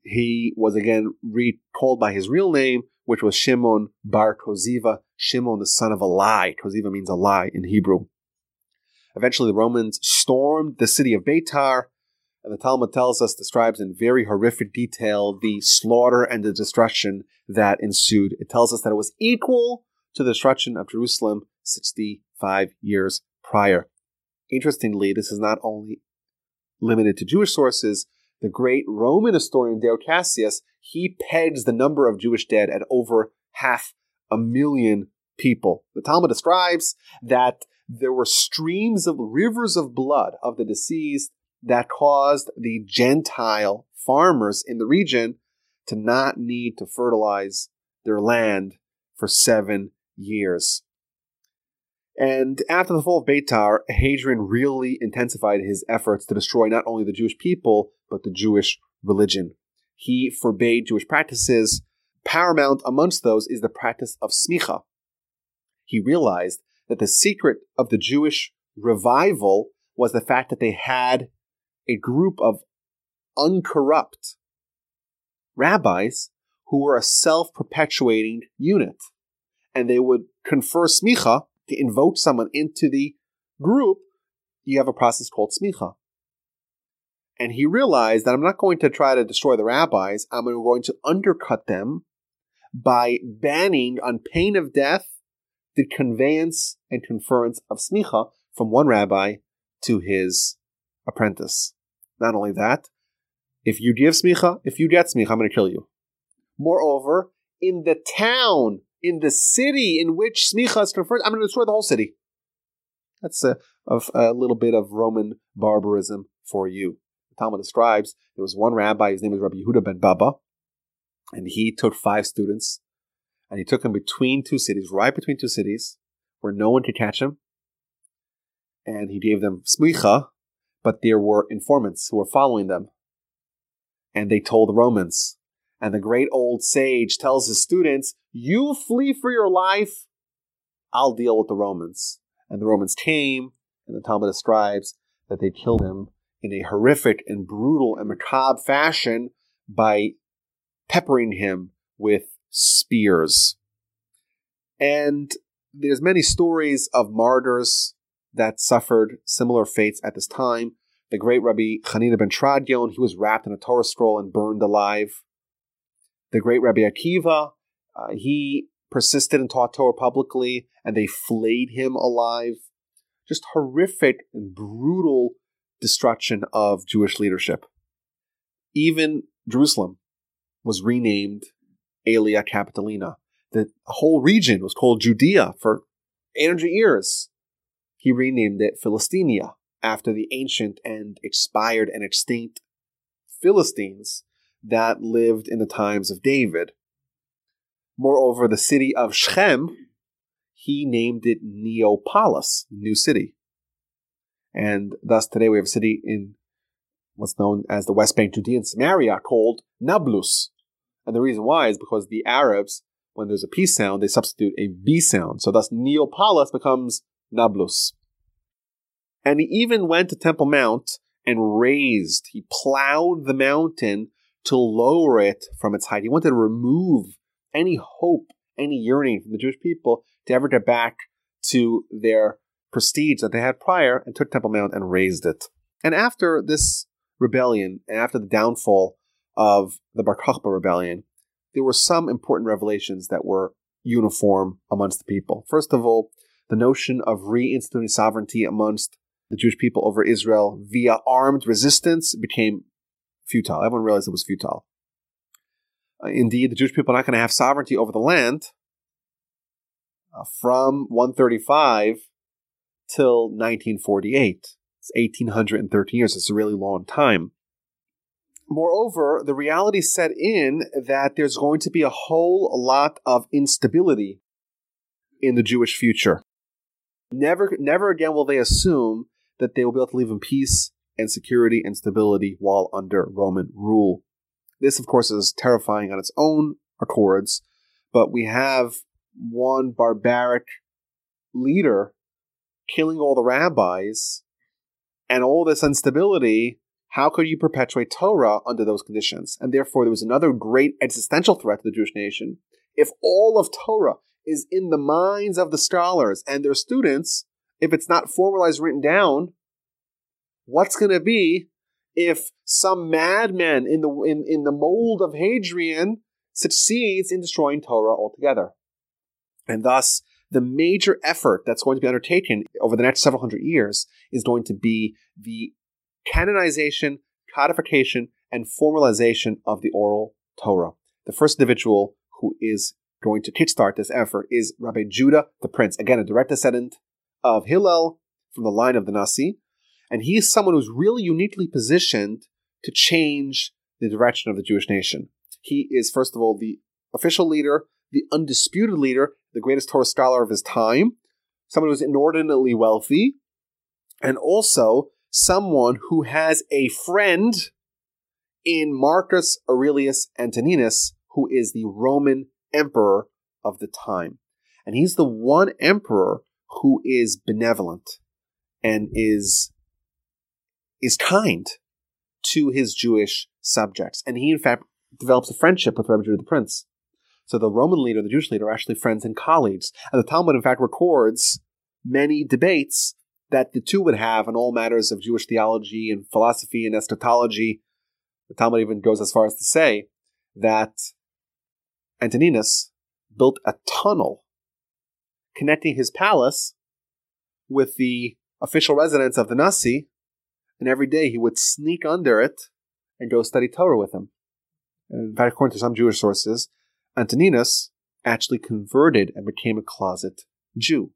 Speaker 1: he was again recalled by his real name, which was Shimon Bar Koziva, Shimon the son of a lie. Koziva means a lie in Hebrew. Eventually, the Romans stormed the city of Beitar, and the Talmud tells us, describes in very horrific detail the slaughter and the destruction that ensued. It tells us that it was equal to the destruction of Jerusalem 65 years prior. Interestingly, this is not only limited to Jewish sources. The great Roman historian Dio Cassius, he pegs the number of Jewish dead at over half a million people. The Talmud describes that there were streams of rivers of blood of the deceased that caused the Gentile farmers in the region to not need to fertilize their land for seven years. And after the fall of Beitar, Hadrian really intensified his efforts to destroy not only the Jewish people, but the Jewish religion. He forbade Jewish practices. Paramount amongst those is the practice of smicha. He realized that the secret of the Jewish revival was the fact that they had a group of uncorrupt rabbis who were a self perpetuating unit. And they would confer smicha to invoke someone into the group. You have a process called smicha. And he realized that I'm not going to try to destroy the rabbis, I'm going to undercut them by banning, on pain of death, the conveyance and conference of smicha from one rabbi to his apprentice. Not only that, if you give smicha, if you get smicha, I'm going to kill you. Moreover, in the town, in the city in which smicha is conferred, I'm going to destroy the whole city. That's a, a, a little bit of Roman barbarism for you. The Talmud describes there was one rabbi, his name was Rabbi Yehuda ben Baba, and he took five students, and he took them between two cities, right between two cities, where no one could catch him, and he gave them smicha, but there were informants who were following them, and they told the Romans. And the great old sage tells his students, You flee for your life, I'll deal with the Romans. And the Romans came, and the Talmud describes that they killed him in a horrific and brutal and macabre fashion by peppering him with spears. And there's many stories of martyrs that suffered similar fates at this time. The great Rabbi Hanina ben Teradion, he was wrapped in a Torah scroll and burned alive. The great Rabbi Akiva, uh, he persisted and taught Torah publicly, and they flayed him alive. Just horrific and brutal destruction of Jewish leadership. Even Jerusalem was renamed Aelia Capitolina. The whole region was called Judea for 800 years. He renamed it Philistinia after the ancient and expired and extinct Philistines that lived in the times of David. Moreover, the city of Shechem, he named it Neopolis, new city. And thus today we have a city in what's known as the West Bank, Judea, and Samaria called Nablus. And the reason why is because the Arabs, when there's a P sound, they substitute a B sound. So thus Neopolis becomes Nablus. And he even went to Temple Mount and raised, he plowed the mountain to lower it from its height. He wanted to remove any hope, any yearning from the Jewish people to ever get back to their prestige that they had prior and took Temple Mount and raised it. And after this rebellion, and after the downfall of the Bar Kokhba rebellion, there were some important revelations that were uniform amongst the people. First of all, the notion of reinstituting sovereignty amongst the Jewish people over Israel via armed resistance became futile. Everyone realized it was futile. Uh, indeed, the Jewish people are not going to have sovereignty over the land uh, from 135 till 1948. It's 1813 years. It's a really long time. Moreover, the reality set in that there's going to be a whole lot of instability in the Jewish future. Never, never again will they assume that they will be able to live in peace and security and stability while under Roman rule. This, of course, is terrifying on its own accords, but we have one barbaric leader killing all the rabbis and all this instability. How could you perpetuate Torah under those conditions? And therefore, there was another great existential threat to the Jewish nation. If all of Torah is in the minds of the scholars and their students, if it's not formalized, written down, what's going to be if some madman in the in, in the mold of Hadrian succeeds in destroying Torah altogether. And thus, the major effort that's going to be undertaken over the next several hundred years is going to be the canonization, codification, and formalization of the oral Torah. The first individual who is going to kickstart this effort is Rabbi Judah the Prince, again, a direct descendant of Hillel from the line of the Nasi. And he is someone who's really uniquely positioned to change the direction of the Jewish nation. He is, first of all, the official leader, the undisputed leader, the greatest Torah scholar of his time, someone who's inordinately wealthy, and also someone who has a friend in Marcus Aurelius Antoninus, who is the Roman emperor of the time. And he's the one emperor who is benevolent and is is kind to his Jewish subjects. And he in fact develops a friendship with Rabbi Judah the Prince. So the Roman leader, the Jewish leader, are actually friends and colleagues. And the Talmud, in fact, records many debates that the two would have on all matters of Jewish theology and philosophy and eschatology. The Talmud even goes as far as to say that Antoninus built a tunnel connecting his palace with the official residence of the Nasi, and every day he would sneak under it and go study Torah with him. And in fact, according to some Jewish sources, Antoninus actually converted and became a closet Jew.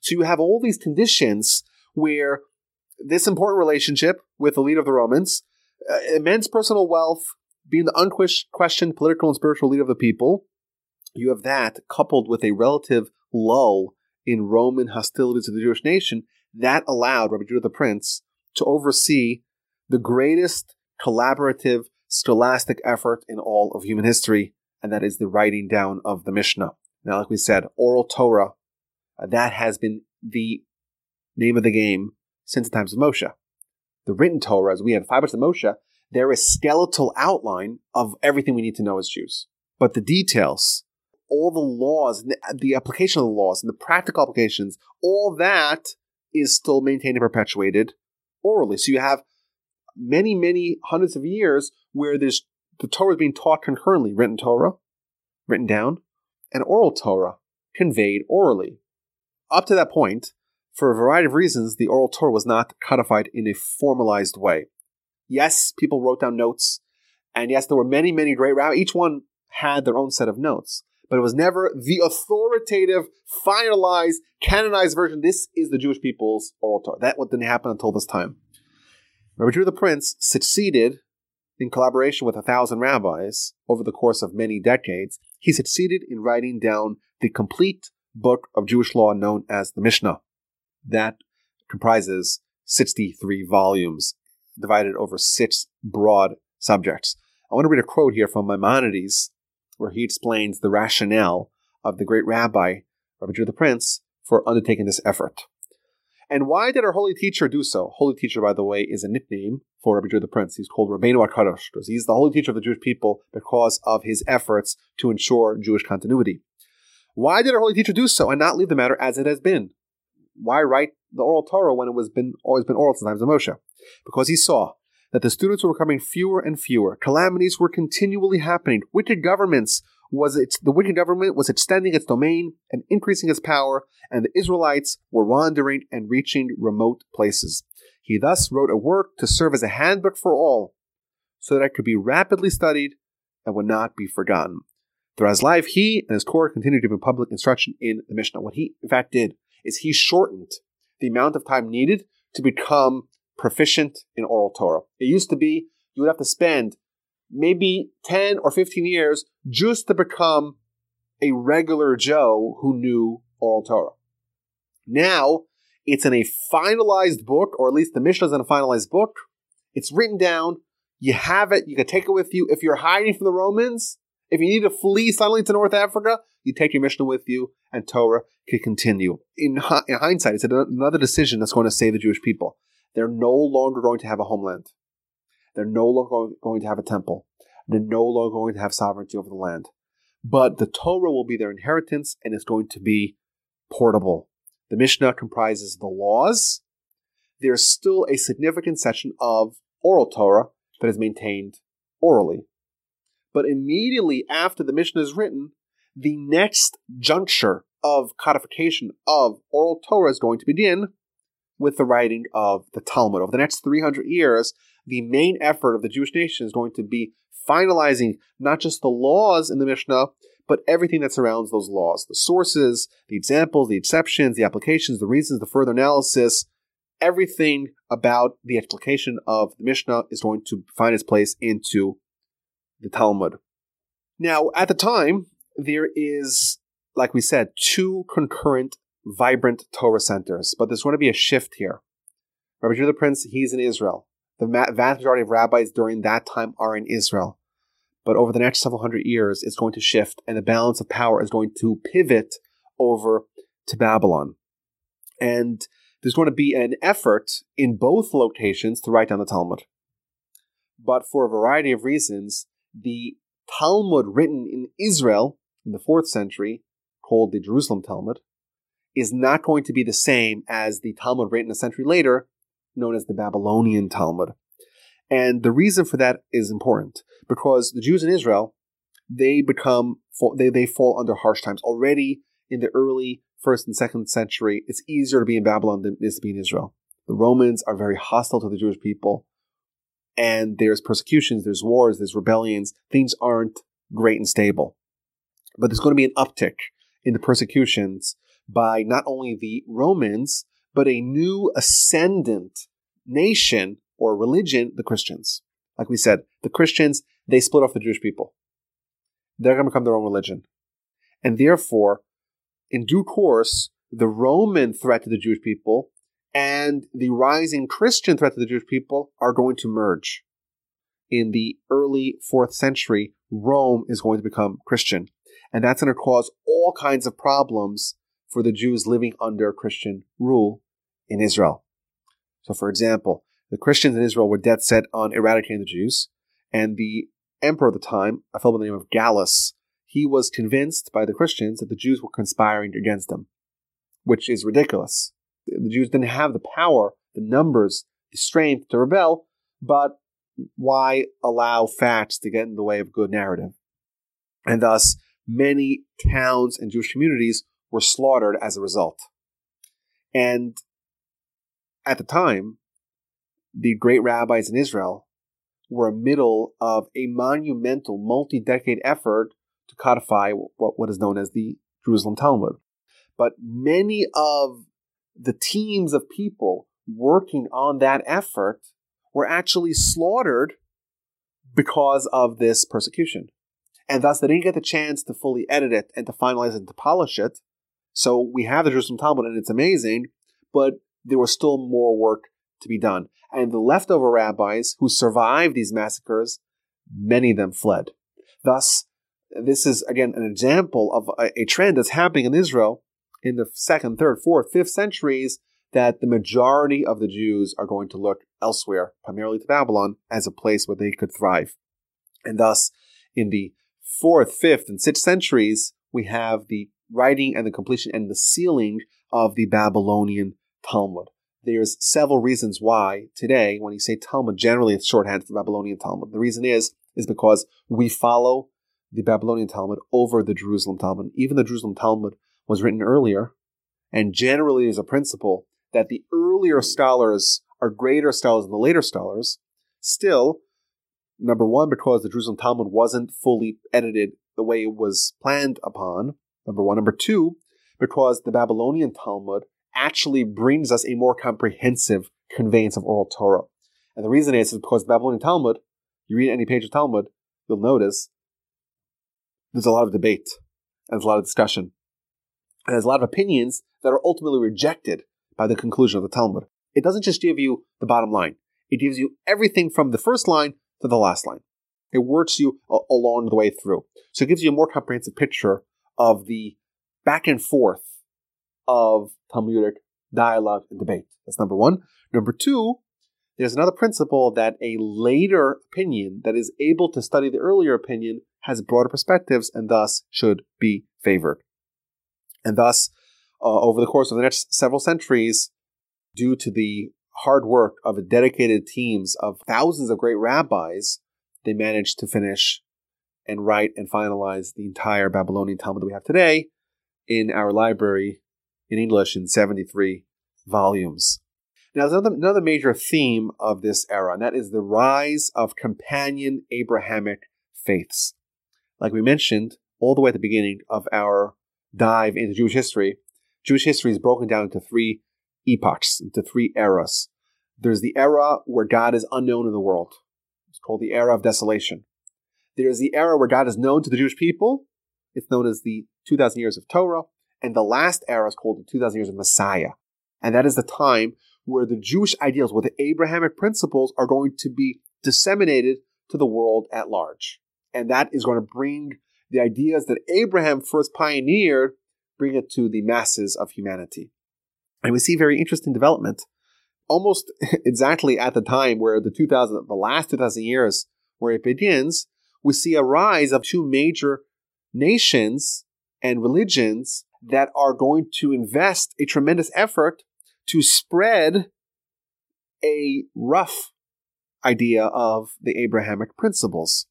Speaker 1: So you have all these conditions where this important relationship with the leader of the Romans, uh, immense personal wealth, being the unquestioned political and spiritual leader of the people, you have that coupled with a relative lull in Roman hostilities to the Jewish nation that allowed Rabbi Judah the Prince to oversee the greatest collaborative scholastic effort in all of human history, and that is the writing down of the Mishnah. Now, like we said, oral Torah, Uh, that has been the name of the game since the times of Moshe. The written Torah, as we have five books of Moshe, they're a skeletal outline of everything we need to know as Jews. But the details, all the laws, the, the application of the laws, and the practical applications, all that is still maintained and perpetuated orally. So you have many, many hundreds of years where there's the Torah is being taught concurrently, written Torah, written down, and oral Torah, conveyed orally. Up to that point, for a variety of reasons, the oral Torah was not codified in a formalized way. Yes, people wrote down notes, and yes, there were many, many great rabbis. Each one had their own set of notes, but it was never the authoritative, finalized, canonized version. This is the Jewish people's oral Torah. That didn't happen until this time. Rabbi Judah the Prince succeeded in collaboration with a thousand rabbis over the course of many decades. He succeeded in writing down the complete book of Jewish law known as the Mishnah. That comprises 63 volumes divided over six broad subjects. I want to read a quote here from Maimonides where he explains the rationale of the great rabbi, Rabbi Judah the Prince, for undertaking this effort. And why did our holy teacher do so? Holy teacher, by the way, is a nickname for Rabbi Judah the Prince. He's called Rabbeinu HaKadosh because he's the holy teacher of the Jewish people because of his efforts to ensure Jewish continuity. Why did our holy teacher do so and not leave the matter as it has been? Why write the oral Torah when it was been always been oral since the times of Moshe? Because he saw that the students were becoming fewer and fewer. Calamities were continually happening. Wicked governments was its, the wicked government was extending its domain and increasing its power, and the Israelites were wandering and reaching remote places. He thus wrote a work to serve as a handbook for all, so that it could be rapidly studied and would not be forgotten. Throughout his life, he and his court continued to give public instruction in the Mishnah. What he, in fact, did is he shortened the amount of time needed to become proficient in oral Torah. It used to be you would have to spend maybe 10 or 15 years just to become a regular Joe who knew oral Torah. Now, it's in a finalized book, or at least the Mishnah is in a finalized book. It's written down. You have it. You can take it with you. If you're hiding from the Romans, if you need to flee suddenly to North Africa, you take your Mishnah with you, and Torah can continue. In, in hindsight, it's another decision that's going to save the Jewish people. They're no longer going to have a homeland. They're no longer going to have a temple. They're no longer going to have sovereignty over the land. But the Torah will be their inheritance and it's going to be portable. The Mishnah comprises the laws. There's still a significant section of oral Torah that is maintained orally. But immediately after the Mishnah is written, the next juncture of codification of oral Torah is going to begin with the writing of the Talmud. Over the next 300 years, the main effort of the Jewish nation is going to be finalizing not just the laws in the Mishnah, but everything that surrounds those laws the sources, the examples, the exceptions, the applications, the reasons, the further analysis. Everything about the application of the Mishnah is going to find its place into the Talmud. Now, at the time, there is, like we said, two concurrent, vibrant Torah centers, but there's going to be a shift here. Rabbi Judah Prince, he's in Israel. The vast majority of rabbis during that time are in Israel. But over the next several hundred years, it's going to shift, and the balance of power is going to pivot over to Babylon. And there's going to be an effort in both locations to write down the Talmud. But for a variety of reasons, the Talmud written in Israel in the fourth century, called the Jerusalem Talmud, is not going to be the same as the Talmud written a century later, known as the Babylonian Talmud. And the reason for that is important because the Jews in Israel, they become, they, they fall under harsh times. Already in the early first and second century, it's easier to be in Babylon than it is to be in Israel. The Romans are very hostile to the Jewish people, and there's persecutions, there's wars, there's rebellions. Things aren't great and stable. But there's going to be an uptick in the persecutions by not only the Romans, but a new ascendant nation or religion, the Christians. Like we said, the Christians, they split off the Jewish people. They're going to become their own religion. And therefore, in due course, the Roman threat to the Jewish people and the rising Christian threat to the Jewish people are going to merge. In the early fourth century, Rome is going to become Christian. And that's going to cause all kinds of problems for the Jews living under Christian rule in Israel. So, for example, the Christians in Israel were dead set on eradicating the Jews, and the emperor at the time, a fellow by the name of Gallus, he was convinced by the Christians that the Jews were conspiring against him, which is ridiculous. The Jews didn't have the power, the numbers, the strength to rebel, but why allow facts to get in the way of good narrative? And thus, many towns and Jewish communities were slaughtered as a result. And at the time, the great rabbis in Israel were in the middle of a monumental, multi decade effort to codify what, what is known as the Jerusalem Talmud. But many of the teams of people working on that effort were actually slaughtered because of this persecution. And thus, they didn't get the chance to fully edit it and to finalize it and to polish it. So we have the Jerusalem Talmud, and it's amazing, but there was still more work to be done. And the leftover rabbis who survived these massacres, many of them fled. Thus, this is again an example of a, a trend that's happening in Israel in the second, third, fourth, fifth centuries that the majority of the Jews are going to look elsewhere, primarily to Babylon, as a place where they could thrive. And thus, in the fourth, fifth, and sixth centuries, we have the writing and the completion and the sealing of the Babylonian Talmud. There's several reasons why today, when you say Talmud, generally it's shorthand for Babylonian Talmud. The reason is, is because we follow the Babylonian Talmud over the Jerusalem Talmud. Even the Jerusalem Talmud was written earlier, and generally is a principle that the earlier scholars are greater scholars than the later scholars. Still, number one, because the Jerusalem Talmud wasn't fully edited the way it was planned upon, number one. Number two, because the Babylonian Talmud actually brings us a more comprehensive conveyance of oral Torah. And the reason is, is because the Babylonian Talmud, you read any page of Talmud, you'll notice there's a lot of debate and there's a lot of discussion. And there's a lot of opinions that are ultimately rejected by the conclusion of the Talmud. It doesn't just give you the bottom line. It gives you everything from the first line to the last line. It works you along the way through. So it gives you a more comprehensive picture of the back and forth of Talmudic dialogue and debate. That's number one. Number two, there's another principle that a later opinion that is able to study the earlier opinion has broader perspectives and thus should be favored. And thus, uh, over the course of the next several centuries, due to the hard work of dedicated teams of thousands of great rabbis, they managed to finish and write and finalize the entire Babylonian Talmud that we have today in our library in English in 73 volumes. Now, there's another, another major theme of this era, and that is the rise of companion Abrahamic faiths. Like we mentioned all the way at the beginning of our dive into Jewish history, Jewish history is broken down into three epochs, into three eras. There's the era where God is unknown in the world. It's called the era of desolation. There's the era where God is known to the Jewish people. It's known as the 2,000 years of Torah. And the last era is called the 2,000 years of Messiah. And that is the time where the Jewish ideals, where the Abrahamic principles are going to be disseminated to the world at large. And that is going to bring the ideas that Abraham first pioneered, bring it to the masses of humanity. And we see very interesting development almost exactly at the time where the 2000, the last 2000 years where it begins, we see a rise of two major nations and religions that are going to invest a tremendous effort to spread a rough idea of the Abrahamic principles.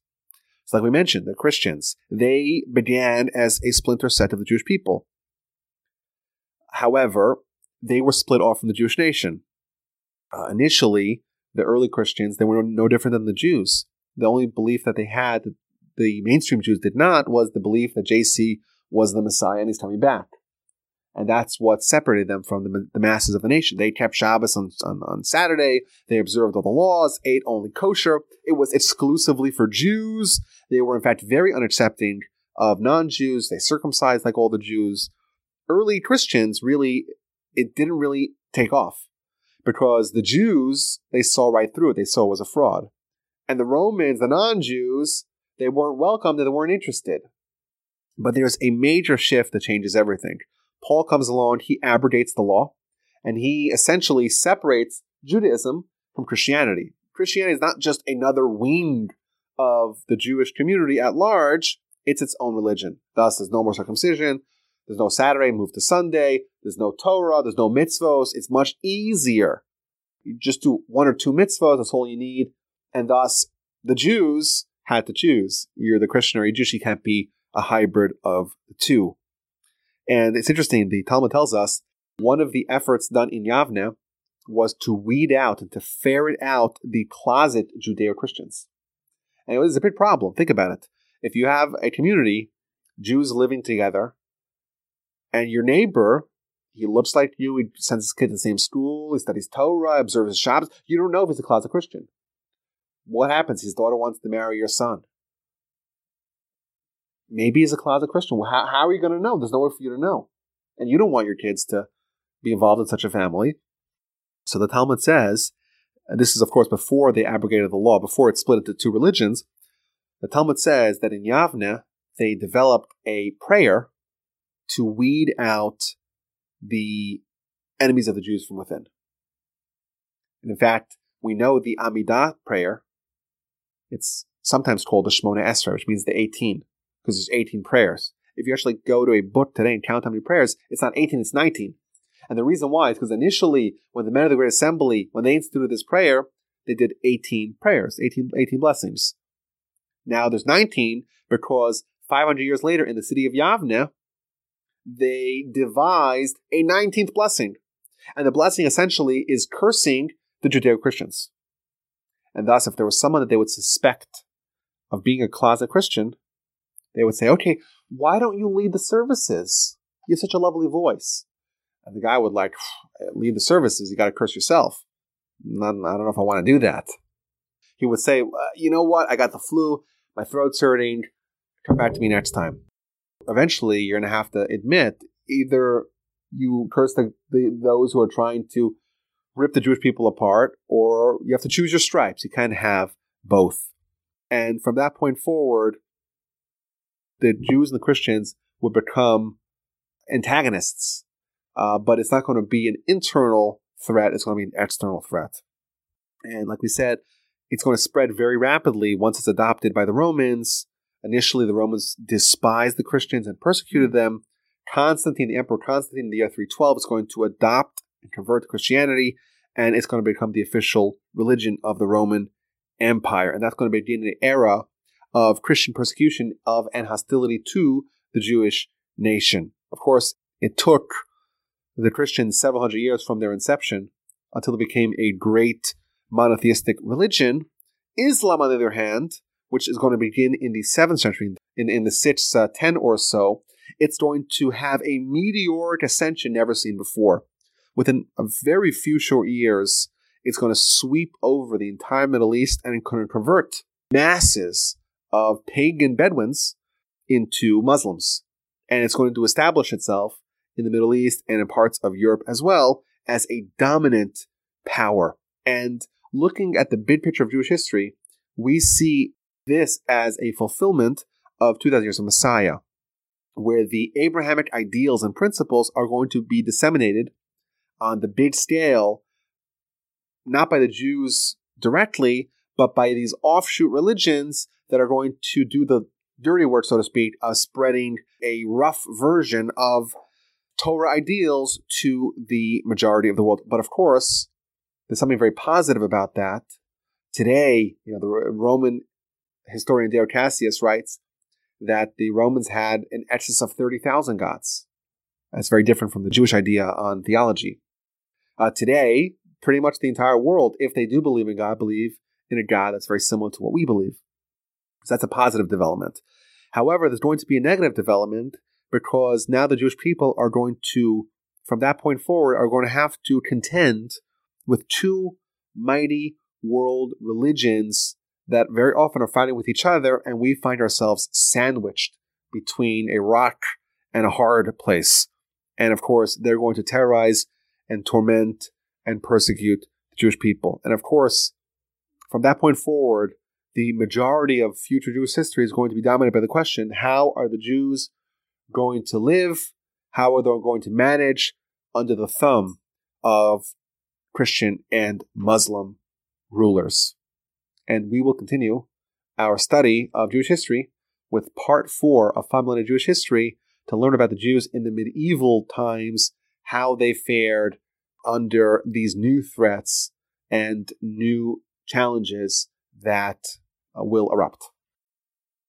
Speaker 1: So, like we mentioned, the Christians, they began as a splinter set of the Jewish people. However, they were split off from the Jewish nation. Uh, initially, the early Christians, they were no different than the Jews. The only belief that they had, the mainstream Jews did not, was the belief that JC was the Messiah and he's coming back. And that's what separated them from the, the masses of the nation. They kept Shabbos on, on, on, Saturday. They observed all the laws, ate only kosher. It was exclusively for Jews. They were, in fact, very unaccepting of non Jews. They circumcised like all the Jews. Early Christians really, it didn't really take off because the Jews, they saw right through it. They saw it was a fraud. And the Romans, the non Jews, they weren't welcome, they weren't interested. But there's a major shift that changes everything. Paul comes along, he abrogates the law, and he essentially separates Judaism from Christianity. Christianity is not just another wing of the Jewish community at large, it's its own religion. Thus, there's no more circumcision, there's no Saturday, move to Sunday, there's no Torah, there's no mitzvos. It's much easier. You just do one or two mitzvahs, that's all you need. And thus, the Jews had to choose. You're the Christian or you Jewish, you can't be a hybrid of the two. And it's interesting, the Talmud tells us one of the efforts done in Yavne was to weed out and to ferret out the closet Judeo Christians. And it was a big problem. Think about it. If you have a community, Jews living together, and your neighbor, he looks like you, he sends his kid to the same school, he studies Torah, observes Shabbos, you don't know if he's a closet Christian. What happens? His daughter wants to marry your son. Maybe he's a closet Christian. Well, how, how are you going to know? There's no way for you to know. And you don't want your kids to be involved in such a family. So the Talmud says, and this is, of course, before they abrogated the law, before it split into two religions. The Talmud says that in Yavne, they developed a prayer to weed out the enemies of the Jews from within. And in fact, we know the Amidah prayer, it's sometimes called the Shmona Esrei, which means the 18 because there's 18 prayers. If you actually go to a book today and count how many prayers, it's not 18, it's 19. And the reason why is because initially, when the men of the Great Assembly, when they instituted this prayer, they did 18 prayers, 18, 18 blessings. Now there's 19 because 500 years later in the city of Yavne, they devised a 19th blessing. And the blessing essentially is cursing the Judeo Christians. And thus, if there was someone that they would suspect of being a closet Christian, they would say, okay, why don't you lead the services? You have such a lovely voice. And the guy would like, lead the services, you got to curse yourself. I don't know if I want to do that. He would say, you know what? I got the flu. My throat's hurting. Come back to me next time. Eventually, you're going to have to admit either you curse the, the, those who are trying to rip the Jewish people apart, or you have to choose your stripes. You can't have both. And from that point forward, the Jews and the Christians would become antagonists. Uh, but it's not going to be an internal threat, it's going to be an external threat. And like we said, it's going to spread very rapidly once it's adopted by the Romans. Initially, the Romans despised the Christians and persecuted them. Constantine, the Emperor Constantine in the year 312, is going to adopt and convert to Christianity, and it's going to become the official religion of the Roman Empire. And that's going to begin an era of Christian persecution of and hostility to the Jewish nation. Of course, it took the Christians several hundred years from their inception until it became a great monotheistic religion. Islam, on the other hand, which is going to begin in the 7th century, in, in the 610 uh, or so, it's going to have a meteoric ascension never seen before. Within a very few short years, it's going to sweep over the entire Middle East and convert masses of pagan Bedouins into Muslims. And it's going to establish itself in the Middle East and in parts of Europe as well as a dominant power. And looking at the big picture of Jewish history, we see this as a fulfillment of 2000 years of Messiah, where the Abrahamic ideals and principles are going to be disseminated on the big scale, not by the Jews directly, but by these offshoot religions that are going to do the dirty work, so to speak, of spreading a rough version of Torah ideals to the majority of the world. But of course, there's something very positive about that. Today, you know, the Roman historian Dio Cassius writes that the Romans had an excess of 30,000 gods. That's very different from the Jewish idea on theology. Uh, today, pretty much the entire world, if they do believe in God, believe in a God that's very similar to what we believe. So that's a positive development. However, there's going to be a negative development because now the Jewish people are going to, from that point forward, are going to have to contend with two mighty world religions that very often are fighting with each other, and we find ourselves sandwiched between a rock and a hard place. And of course, they're going to terrorize and torment and persecute the Jewish people. And of course, from that point forward, the majority of future Jewish history is going to be dominated by the question how are the Jews going to live? How are they going to manage under the thumb of Christian and Muslim rulers? And we will continue our study of Jewish history with part four of Five Millennia Jewish History to learn about the Jews in the medieval times, how they fared under these new threats and new challenges that uh, will erupt.